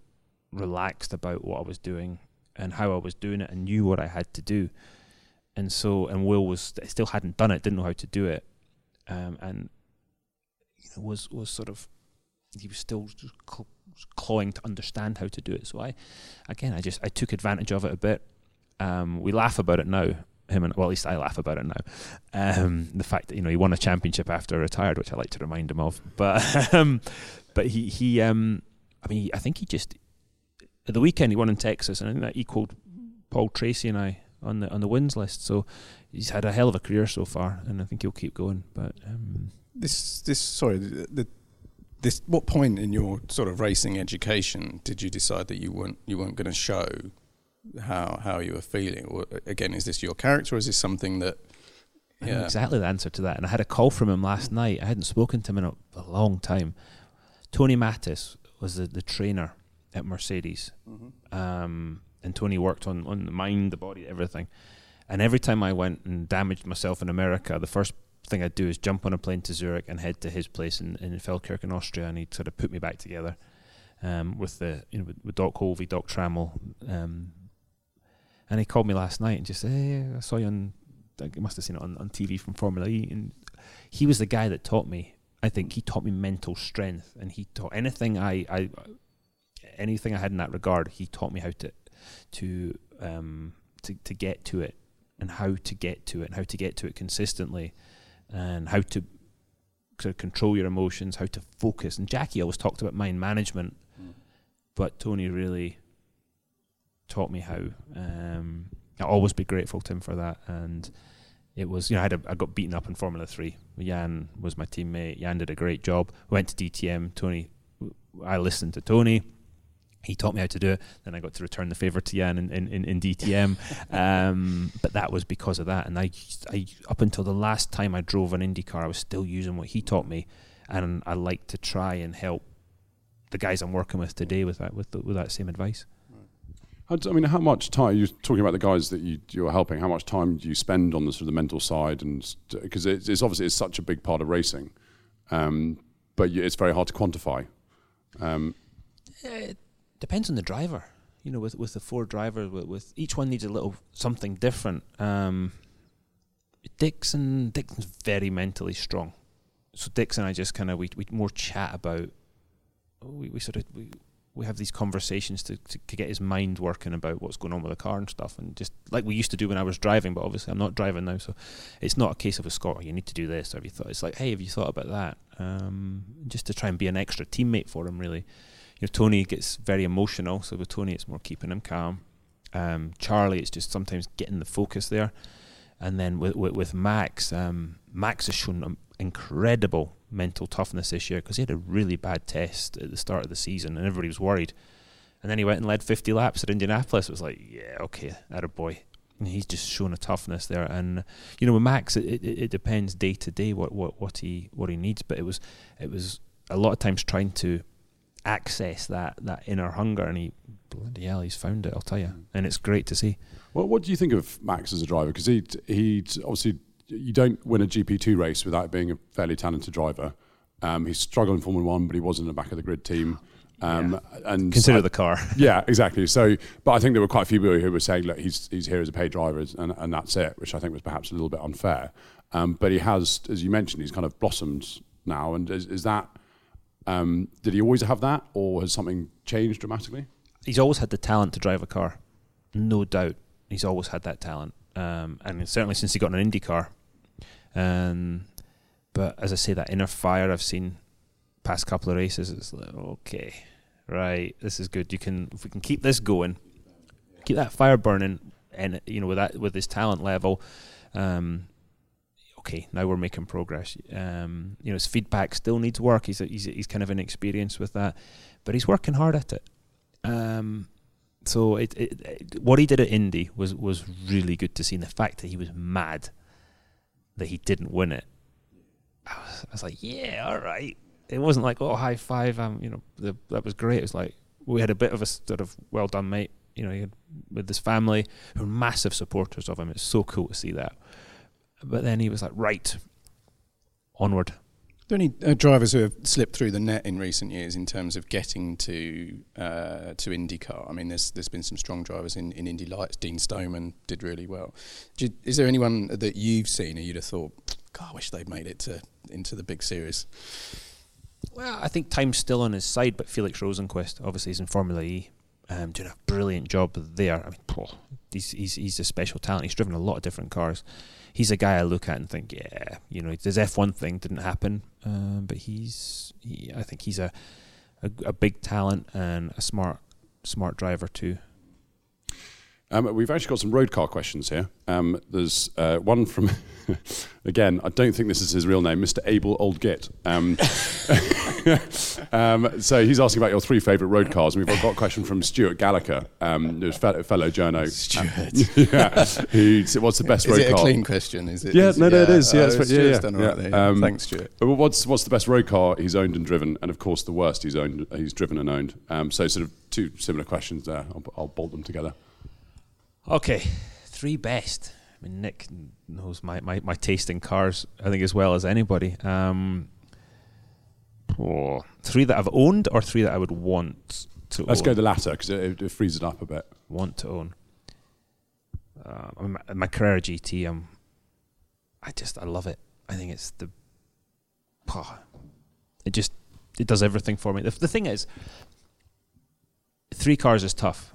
relaxed about what I was doing and how I was doing it, and knew what I had to do. And so, and Will was still hadn't done it, didn't know how to do it, um, and you know, was was sort of he was still clawing to understand how to do it. So I, again, I just I took advantage of it a bit. Um, we laugh about it now, him and well, at least I laugh about it now. Um, the fact that you know he won a championship after retired, which I like to remind him of. [laughs] But um, but he he um, I mean I think he just at the weekend he won in Texas and I think that equaled Paul Tracy and I on the on the wins list. So he's had a hell of a career so far, and I think he'll keep going. But um, this this sorry the, the this what point in your sort of racing education did you decide that you weren't you weren't going to show how how you were feeling. Or, again, is this your character, or is this something that? Yeah. exactly the answer to that. And I had a call from him last night. I hadn't spoken to him in a, a long time. Tony Mattis was the, the trainer at Mercedes, mm-hmm. um, and Tony worked on on the mind, the body, everything. And every time I went and damaged myself in America, the first thing I'd do is jump on a plane to Zurich and head to his place in, in Feldkirch in Austria, and he'd sort of put me back together um, with the you know with, with Doc Olvey, Doc Trammell, um, and he called me last night and just said, "Hey, I saw you on. I must have seen it on, on TV from Formula E." And he was the guy that taught me. I think he taught me mental strength, and he taught anything I, I anything I had in that regard. He taught me how to to um, to to get to it, and how to get to it, and how to get to it consistently, and how to of control your emotions, how to focus. And Jackie always talked about mind management, mm. but Tony really taught me how. Um, I'll always be grateful to him for that. And it was, you know, I, had a, I got beaten up in Formula 3. Jan was my teammate. Jan did a great job. Went to DTM. Tony, I listened to Tony. He taught me how to do it. Then I got to return the favour to Jan in, in, in DTM. [laughs] um, but that was because of that. And I, I, up until the last time I drove an IndyCar, I was still using what he taught me. And I like to try and help the guys I'm working with today with that, with, the, with that same advice. How d- I mean, how much time you're talking about the guys that you, you're helping? How much time do you spend on the sort of the mental side? And because it's, it's obviously it's such a big part of racing, um, but it's very hard to quantify. Um, It depends on the driver. You know, with with the four drivers, with, with each one needs a little something different. Um, Dixon Dixon's very mentally strong, so Dixon and I just kind of we we more chat about. We, we sort of we, we have these conversations to, to to get his mind working about what's going on with the car and stuff, and just like we used to do when I was driving. But obviously, I'm not driving now, so it's not a case of a score You need to do this. Or have you thought? It's like, hey, have you thought about that? Um, just to try and be an extra teammate for him, really you know, Tony gets very emotional, so with Tony, it's more keeping him calm. Um, Charlie, it's just sometimes getting the focus there, and then with with, with Max, um, Max has shown incredible mental toughness this year because he had a really bad test at the start of the season, and everybody was worried. And then he went and led 50 laps at Indianapolis. It was like, yeah, okay, that a boy. And he's just shown a toughness there. And you know, with Max, it, it, it depends day to day what, what, what he what he needs. But it was it was a lot of times trying to access that that inner hunger, and he bloody hell, he's found it. I'll tell you, and it's great to see. Well, what do you think of Max as a driver? Because he he obviously you don't win a GP two race without being a fairly talented driver. Um, he's struggling in Formula One, but he was in the back of the grid team. Um, And Consider I- the car. [laughs] Yeah, exactly. So, but I think there were quite a few people who were saying, "Look, he's he's here as a paid driver, and and that's it," which I think was perhaps a little bit unfair. Um, but he has, as you mentioned, he's kind of blossomed now. And is, is that um, did he always have that, or has something changed dramatically? he's always had the talent to drive a car, no doubt. He's always had that talent, um, and certainly since he got an Indy car. Um, but as I say, that inner fire I've seen past couple of races, it's like okay, right, this is good. You can if we can keep this going, keep that fire burning, and you know with that with his talent level. Um, Okay, now we're making progress. Um, you know, his feedback still needs work. He's, he's he's kind of inexperienced with that, but he's working hard at it. Um, so it, it, it what he did at Indy was was really good to see. And the fact that he was mad that he didn't win it, I was, I was like, yeah, all right. It wasn't like oh high five. Um, you know, the, that was great. It was like we had a bit of a sort of well done, mate. You know, had, with his family who are massive supporters of him. It's so cool to see that. But then he was like, right, onward. There any uh, drivers who have slipped through the net in recent years in terms of getting to uh, to IndyCar? I mean, there's there's been some strong drivers in, in Indy Lights. Dean Stoneman did really well. You, is there anyone that you've seen who you'd have thought, God, I wish they'd made it to into the big series? Well, I think time's still on his side, but Felix Rosenqvist, obviously, he's in Formula E, um, doing a brilliant job there. I mean, he's, he's he's a special talent. He's driven a lot of different cars. He's a guy I look at and think, yeah, you know, his F1 thing didn't happen, um, but he's, he, I think he's a, a a big talent and a smart smart driver too. Um, we've actually got some road car questions here. Um, there's uh, one from, [laughs] again, I don't think this is his real name, Mr. Abel Oldgit. Um, [laughs] um, so he's asking about your three favourite road cars. And we've got a question from Stuart Gallagher, um, who's fellow, fellow journo. Stuart. [laughs] yeah, what's the best Is road car? Is it a clean question? Is it? Yeah, is no, no, it is. Yeah, oh, it's- yeah, yeah, done yeah. right there. Um, Thanks, Stuart. Uh, What's what's the best road car he's owned and driven, and of course the worst he's owned, he's driven and owned. Um, so sort of two similar questions there. I'll, I'll bolt them together. Okay, three best. I mean, Nick knows my, my, my taste in cars, I think, as well as anybody. Um, oh, three that I've owned or three that I would want to Let's own? go the latter because it, it frees it up a bit. want to own. Uh, my, my Carrera GT, um, I just, I love it. I think it's the, oh, it just, it does everything for me. The, the thing is, three cars is tough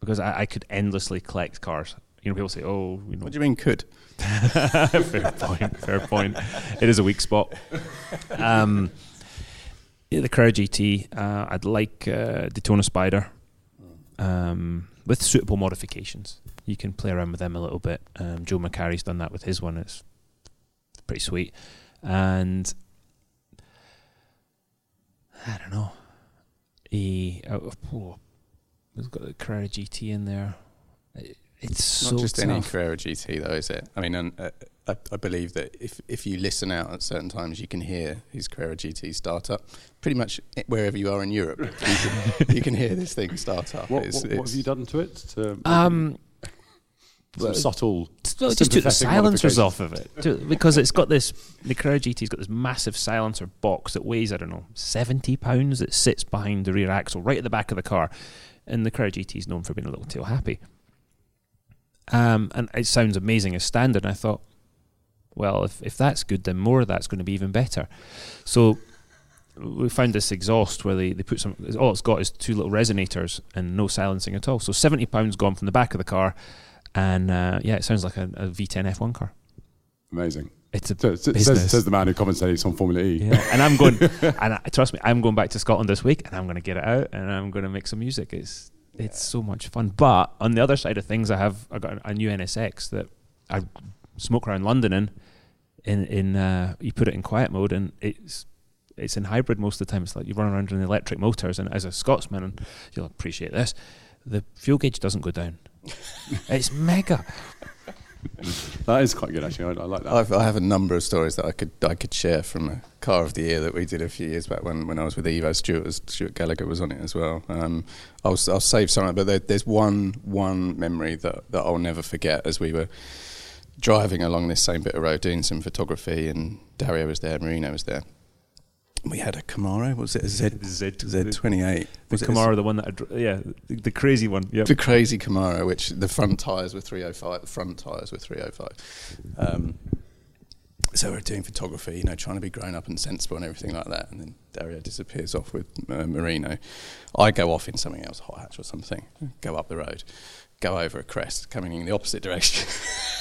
because I, I could endlessly collect cars. You know, people say, "Oh, you know." What do you mean could? [laughs] fair point. Fair point. It is a weak spot. Um, yeah, the Carrera GT. Uh, I'd like uh, Daytona Spider um, with suitable modifications. You can play around with them a little bit. Um, Joe McCarry's done that with his one. It's pretty sweet. And I don't know. He, uh, oh, we've got the Carrera GT in there. Uh, It's so Not just tough. any Carrera GT though, is it? I mean, and, uh, I, I believe that if if you listen out at certain times, you can hear his Carrera GT start up. Pretty much wherever you are in Europe, you can, [laughs] you can hear this thing start up. What, It's- what, what have you done to it? To um, some subtle. Well, just took the silencers off of it To- because it's got this. The Carrera GT's got this massive silencer box that weighs I don't know seventy pounds that sits behind the rear axle, right at the back of the car, and the Carrera GT is known for being a little tail happy. Um, and it sounds amazing as standard. And I thought, well, if if that's good, then more of that's going to be even better. So we found this exhaust where they, they put some. All it's got is two little resonators and no silencing at all. So seventy pounds gone from the back of the car, and uh, yeah, it sounds like a, a V10 F1 car. Amazing. It's a So, so- says, says the man who commentates on Formula E. yeah. and I'm going, [laughs] and I, trust me, I'm going back to Scotland this week, and I'm going to get it out, and I'm going to make some music. It's it's so much fun. But on the other side of things, I have I got a, a new NSX that I smoke around London in. In in uh, you put it in quiet mode, and it's it's in hybrid most of the time. It's like you run around in electric motors, and as a Scotsman, and you'll appreciate this, the fuel gauge doesn't go down. [laughs] it's mega. [laughs] That is quite good, actually. I, I like that. I've, I have a number of stories that I could I could share from a car of the year that we did a few years back when, when I was with Evo. Stuart Stuart Gallagher was on it as well. Um, I'll I'll save some, but there, there's one one memory that, that I'll never forget as we were driving along this same bit of road doing some photography and Dario was there, Marino was there. We had a Camaro. Was it a Z Z Z twenty eight? The Camaro, the one that, I dr- yeah, the, the crazy one. Yeah, the crazy Camaro, which the front tyres were 305, the front tyres were 305. Um, so we're doing photography, you know, trying to be grown up and sensible and everything like that. And then Dario disappears off with uh, Marino. I go off in something else, a hot hatch or something, go up the road, go over a crest, coming in the opposite direction.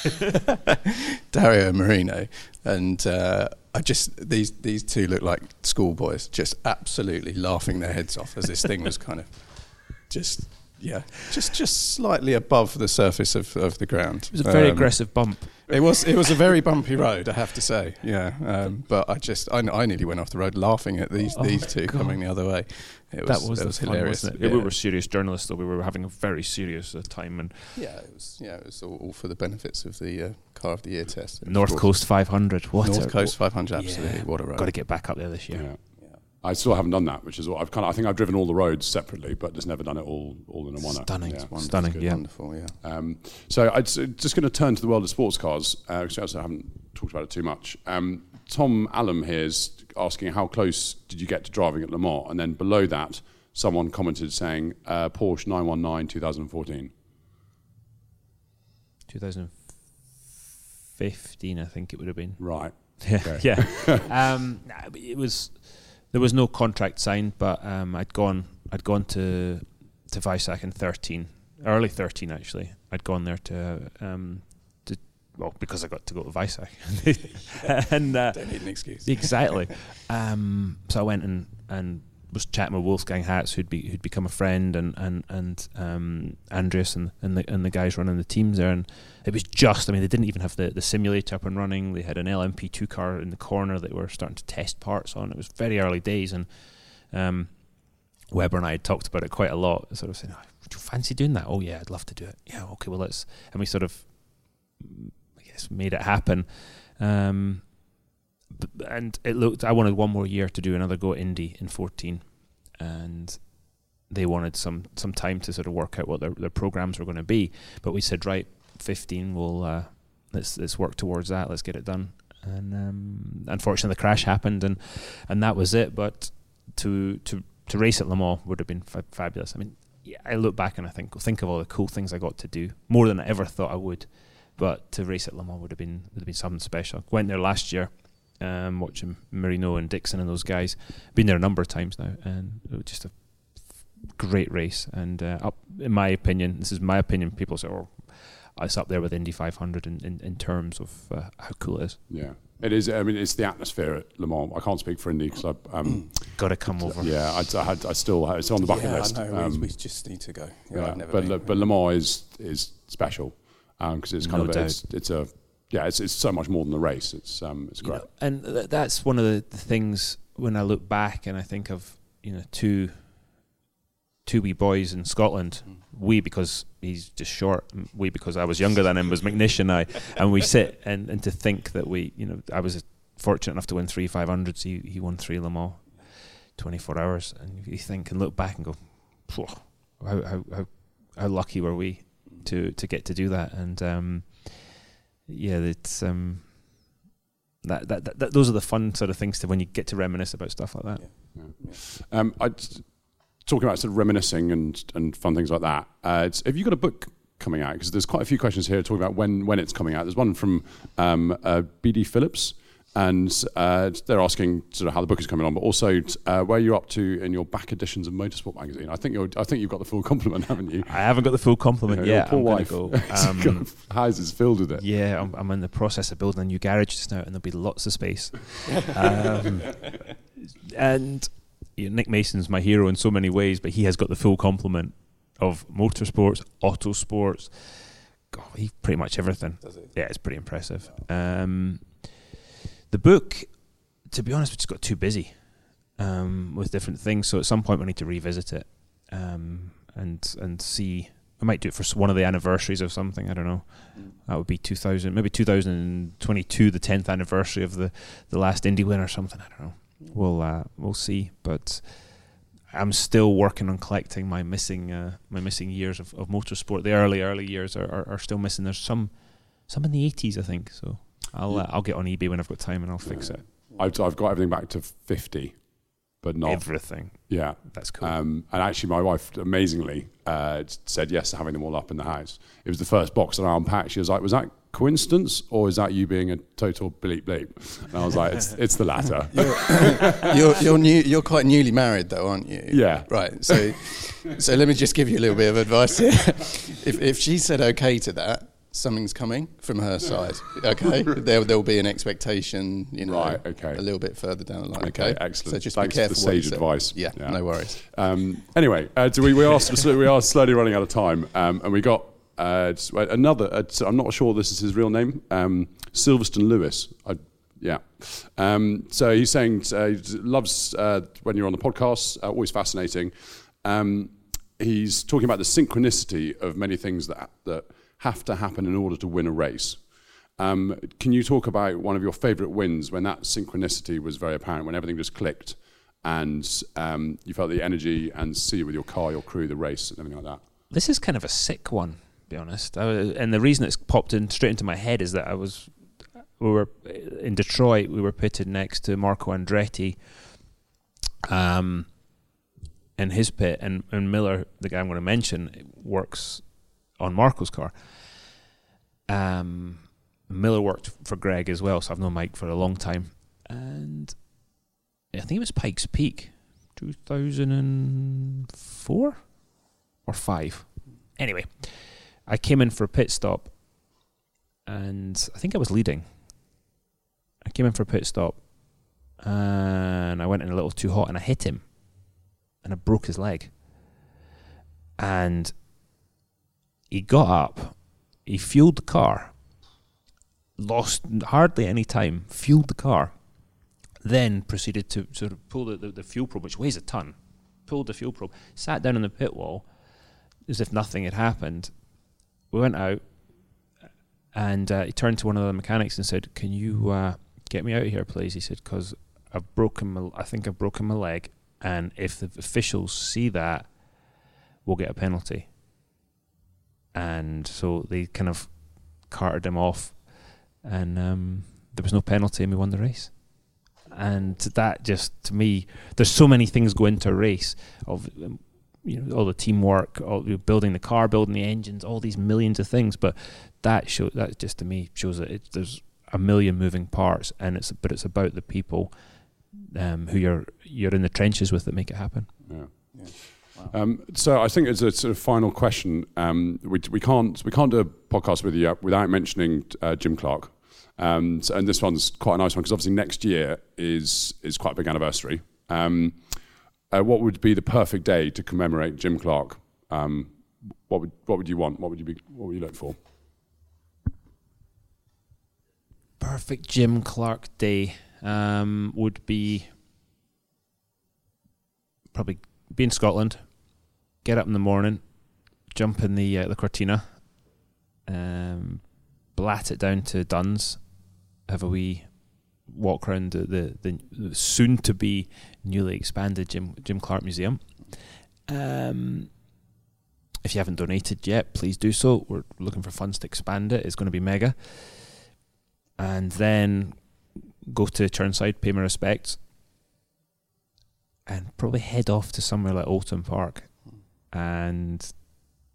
[laughs] Dario Marino. And uh, I just, these, these two look like schoolboys, just absolutely laughing their heads off as this thing was kind of just yeah, just just slightly above the surface of, of the ground. it was a very Um, aggressive bump. It was it was a very bumpy road, I have to say. Yeah, um, but I just I, I nearly went off the road laughing at these Oh these two God. coming the other way. It was, that was, it the was fun, hilarious. wasn't it? Yeah, We were serious journalists, though. We were having a very serious uh, time. And Yeah, it was yeah, it was all, all for the benefits of the uh, car of the year test. North. Coast 500. What North a, Coast 500, absolutely. Yeah. What a road. Got to get back up there this year. Yeah. I still haven't done that, which is what I've kind of. I think I've driven all the roads separately, but just never done it all all in a one. Stunning. Yeah. Wonderful. Stunning, yeah. Wonderful, yeah. Um, so I'm just going to turn to the world of sports cars because I also haven't talked about it too much. Um, Tom Allen here is asking how close did you get to driving at Le Mans, and then below that, someone commented saying uh, Porsche 919 2014. 2015, I think it would have been. Right. Yeah, Okay. yeah. [laughs] um, nah, it was there was no contract signed, but um, I'd gone I'd gone to to Weissach in 13, early 13 actually. I'd gone there to um, to well because I got to go to Weissach, [laughs] and uh, Don't need an excuse. exactly. Um, so I went and, and was chatting with Wolfgang Hatz, who'd be who'd become a friend, and and and um, Andreas and, and the and the guys running the teams there, and it was just. I mean, they didn't even have the, the simulator up and running. They had an LMP2 car in the corner that were starting to test parts on. It was very early days, and um, Webber and I had talked about it quite a lot. Sort of saying, oh, "Would you fancy doing that?" Oh yeah, I'd love to do it. Yeah, okay, well let's. And we sort of, I guess, made it happen. Um, and it looked. I wanted one more year to do another go at Indy in 14, and they wanted some some time to sort of work out what their their programs were going to be. But we said, right, 15, we'll uh, let's let's work towards that. Let's get it done. And um, unfortunately, the crash happened, and and that was it. But to to to race at Le Mans would have been fa- fabulous. I mean, I look back and I think think of all the cool things I got to do, more than I ever thought I would. But to race at Le Mans would have been would have been something special. Went there last year, um, watching Marino and Dixon and those guys. Been there a number of times now, and it was just a great race. And uh, up, in my opinion, this is my opinion. People say, "Oh, it's up there with Indy 500 in, in, in terms of uh, how cool it is." Yeah. It is. I mean, it's the atmosphere at Le Mans. I can't speak for Indy because I. Um, [clears throat] Got to come over. yeah, I, I had. I still. Had, it's on the bucket yeah, list. I know, Um, we, we just need to go. Yeah, yeah, I've never but been. Le, but Le Mans is is special because it's kind No of a, doubt. it's, it's a yeah it's, it's so much more than the race. It's um it's You great. know, and th- that's one of the, the things when I look back and I think of you know two two wee boys in Scotland. We because he's just short. We because I was younger than him was [laughs] McNish and I, and we sit and, and to think that we, you know, I was fortunate enough to win three five hundreds. He he won three Le Mans, twenty four hours, and you think and look back and go, "Phew, how how how how lucky were we to to get to do that? And um, yeah, it's um, that, that that that those are the fun sort of things to when you get to reminisce about stuff like that. Um, I talking about sort of reminiscing and and fun things like that. Uh, it's, have you got a book coming out? Because there's quite a few questions here talking about when when it's coming out. There's one from um, uh, BD Phillips, and uh, they're asking sort of how the book is coming on, but also uh, where you're up to in your back editions of Motorsport magazine. I think you're I think you've got the full [laughs] complement, haven't you? I haven't got the full compliment You know, your yet. poor I'm gonna wife. go. [laughs] She's got Um, houses filled with it. yeah, I'm, I'm in the process of building a new garage just now, and there'll be lots of space. [laughs] um, and you know, Nick Mason's my hero in so many ways, but he has got the full complement of motorsports, auto sports, God, he pretty much everything. Yeah, it's pretty impressive. Um, the book, to be honest, we just got too busy um, with different things. So at some point we need to revisit it um, and and see. I might do it for one of the anniversaries of something. I don't know. That would be 2000, maybe 2022, the 10th anniversary of the, the last Indy win or something. I don't know. We'll uh, we'll see. But I'm still working on collecting my missing uh, my missing years of, of motorsport. The early early years are, are, are still missing. There's some some in the 80s, I think. So I'll uh, I'll get on eBay when I've got time and I'll fix it. I've, I've got everything back to 50, but not Everything. yeah. That's cool. Um, and actually, my wife amazingly uh, said yes to having them all up in the house. It was the first box that I unpacked. She was like, "Was that coincidence, or is that you being a total bleep bleep?" And I was like, "It's, it's the latter." [laughs] you're you're new, you're quite newly married though, aren't you? Yeah. Right. So so let me just give you a little bit of advice here. [laughs] if if she said okay to that, something's coming from her side. Okay. [laughs] there there'll be an expectation, you know, Right, okay. a little bit further down the line. Okay, Okay. excellent. So just Thanks be for the careful. what you sage advice. Yeah, Yeah. No worries. Um, anyway, uh, we, we, are, we are slowly running out of time, um, and we got uh, another. Uh, I'm not sure this is his real name, um, Silverstone Lewis. I, yeah. Um, so he's saying uh, he loves uh, when you're on the podcast, uh, always fascinating. Um, he's talking about the synchronicity of many things that that have to happen in order to win a race. Um, can you talk about one of your favourite wins when that synchronicity was very apparent, when everything just clicked, and um, you felt the energy and see with your car, your crew, the race, and everything like that? this is kind of a sick one, to be honest. Was- and the reason it's popped in straight into my head is that I was, we were in Detroit. We were pitted next to Marco Andretti, um, in his pit, and, and Miller, the guy I'm going to mention, works on Marco's car. Um, Miller worked for Greg as well, so I've known Mike for a long time, and I think it was Pikes Peak, 2004 or five. Anyway, I came in for a pit stop, and I think I was leading. I came in for a pit stop, and I went in a little too hot, and I hit him, and I broke his leg. And he got up, he fueled the car, lost hardly any time, fueled the car, then proceeded to sort of pull the, the, the fuel probe, which weighs a ton, pulled the fuel probe, sat down on the pit wall as if nothing had happened. We went out, and uh, he turned to one of the mechanics and said, "Can you uh, get me out of here, please?" He said, "Because I've broken my, I think I've broken my leg, and if the officials see that, we'll get a penalty." And so they kind of carted him off, and um, there was no penalty, and we won the race. And that just to me, there's so many things go into a race of um, you know all the teamwork, all you know, building the car, building the engines, all these millions of things. But that show that just to me shows that it, there's a million moving parts, and it's but it's about the people um, who you're you're in the trenches with that make it happen. Yeah. Um, so I think as a sort of final question, um, we, we can't we can't do a podcast with you without mentioning uh, Jim Clark. Um, so- and this one's quite a nice one because obviously next year is is quite a big anniversary. Um, uh, what would be the perfect day to commemorate Jim Clark? Um, what would what would you want? What would you be? What would you look for? Perfect Jim Clark day um, would be probably be in Scotland, get up in the morning, jump in the uh, the Cortina, um, blat it down to Duns, have a wee walk around the, the, the soon to be newly expanded Jim Jim Clark Museum. Um, if you haven't donated yet, please do so. We're looking for funds to expand it. It's going to be mega. And then go to Chirnside, pay my respects, and probably head off to somewhere like Oulton Park and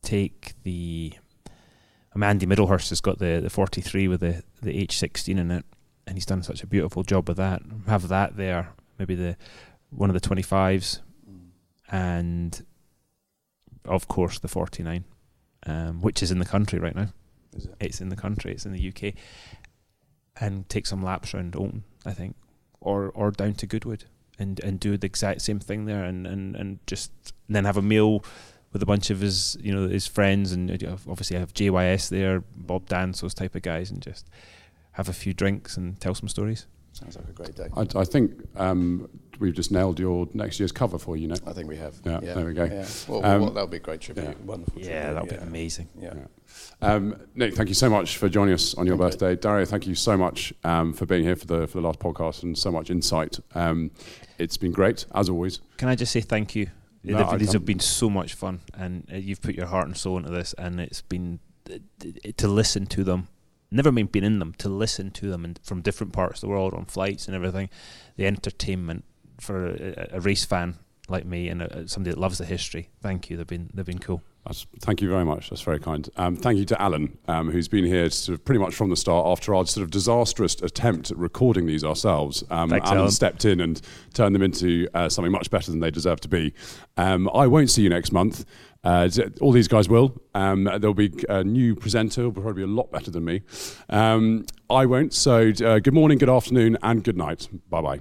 take the. Andy Middlehurst has got the, the 43 with the, the H16 in it, and he's done such a beautiful job with that. Have that there, maybe the one of the 25s, and of course the 49, um, which is in the country right now. Is it? It's in the country. It's in the UK, and take some laps around Oulton, I think, or or down to Goodwood, and and do the exact same thing there, and and and just then have a meal with a bunch of his you know his friends, and obviously I have JYS there, Bob Dance, those type of guys, and just have a few drinks and tell some stories. Sounds like a great day. I, I think um, we've just nailed your next year's cover for you, know. I think we have. Yeah, there we go. Yeah. Well, Um, well, that'll be a great tribute. yeah. Wonderful. Yeah, tribute. that'll be amazing. Yeah. Um, Nick, thank you so much for joining us on your Thank you. birthday. Dario, thank you so much um, for being here for the for the last podcast and so much insight. Um, it's been great as always. Can I just say thank you? No, These have been so much fun, and uh, you've put your heart and soul into this, and it's been uh, to listen to them. Never mean being in them, to listen to them and from different parts of the world on flights and everything. The entertainment for a, a race fan like me and a, somebody that loves the history. Thank you. They've been they've been cool. That's, thank you very much. That's very kind. Um, thank you to Alan, um, who's been here sort of pretty much from the start after our sort of disastrous attempt at recording these ourselves. Um, Thanks, Alan Alan. stepped in and turned them into uh, something much better than they deserve to be. Um, I won't see you next month. Uh, all these guys will. Um, there'll be a new presenter, will probably be a lot better than me. Um, I won't. So, uh, good morning, good afternoon, and good night. Bye bye.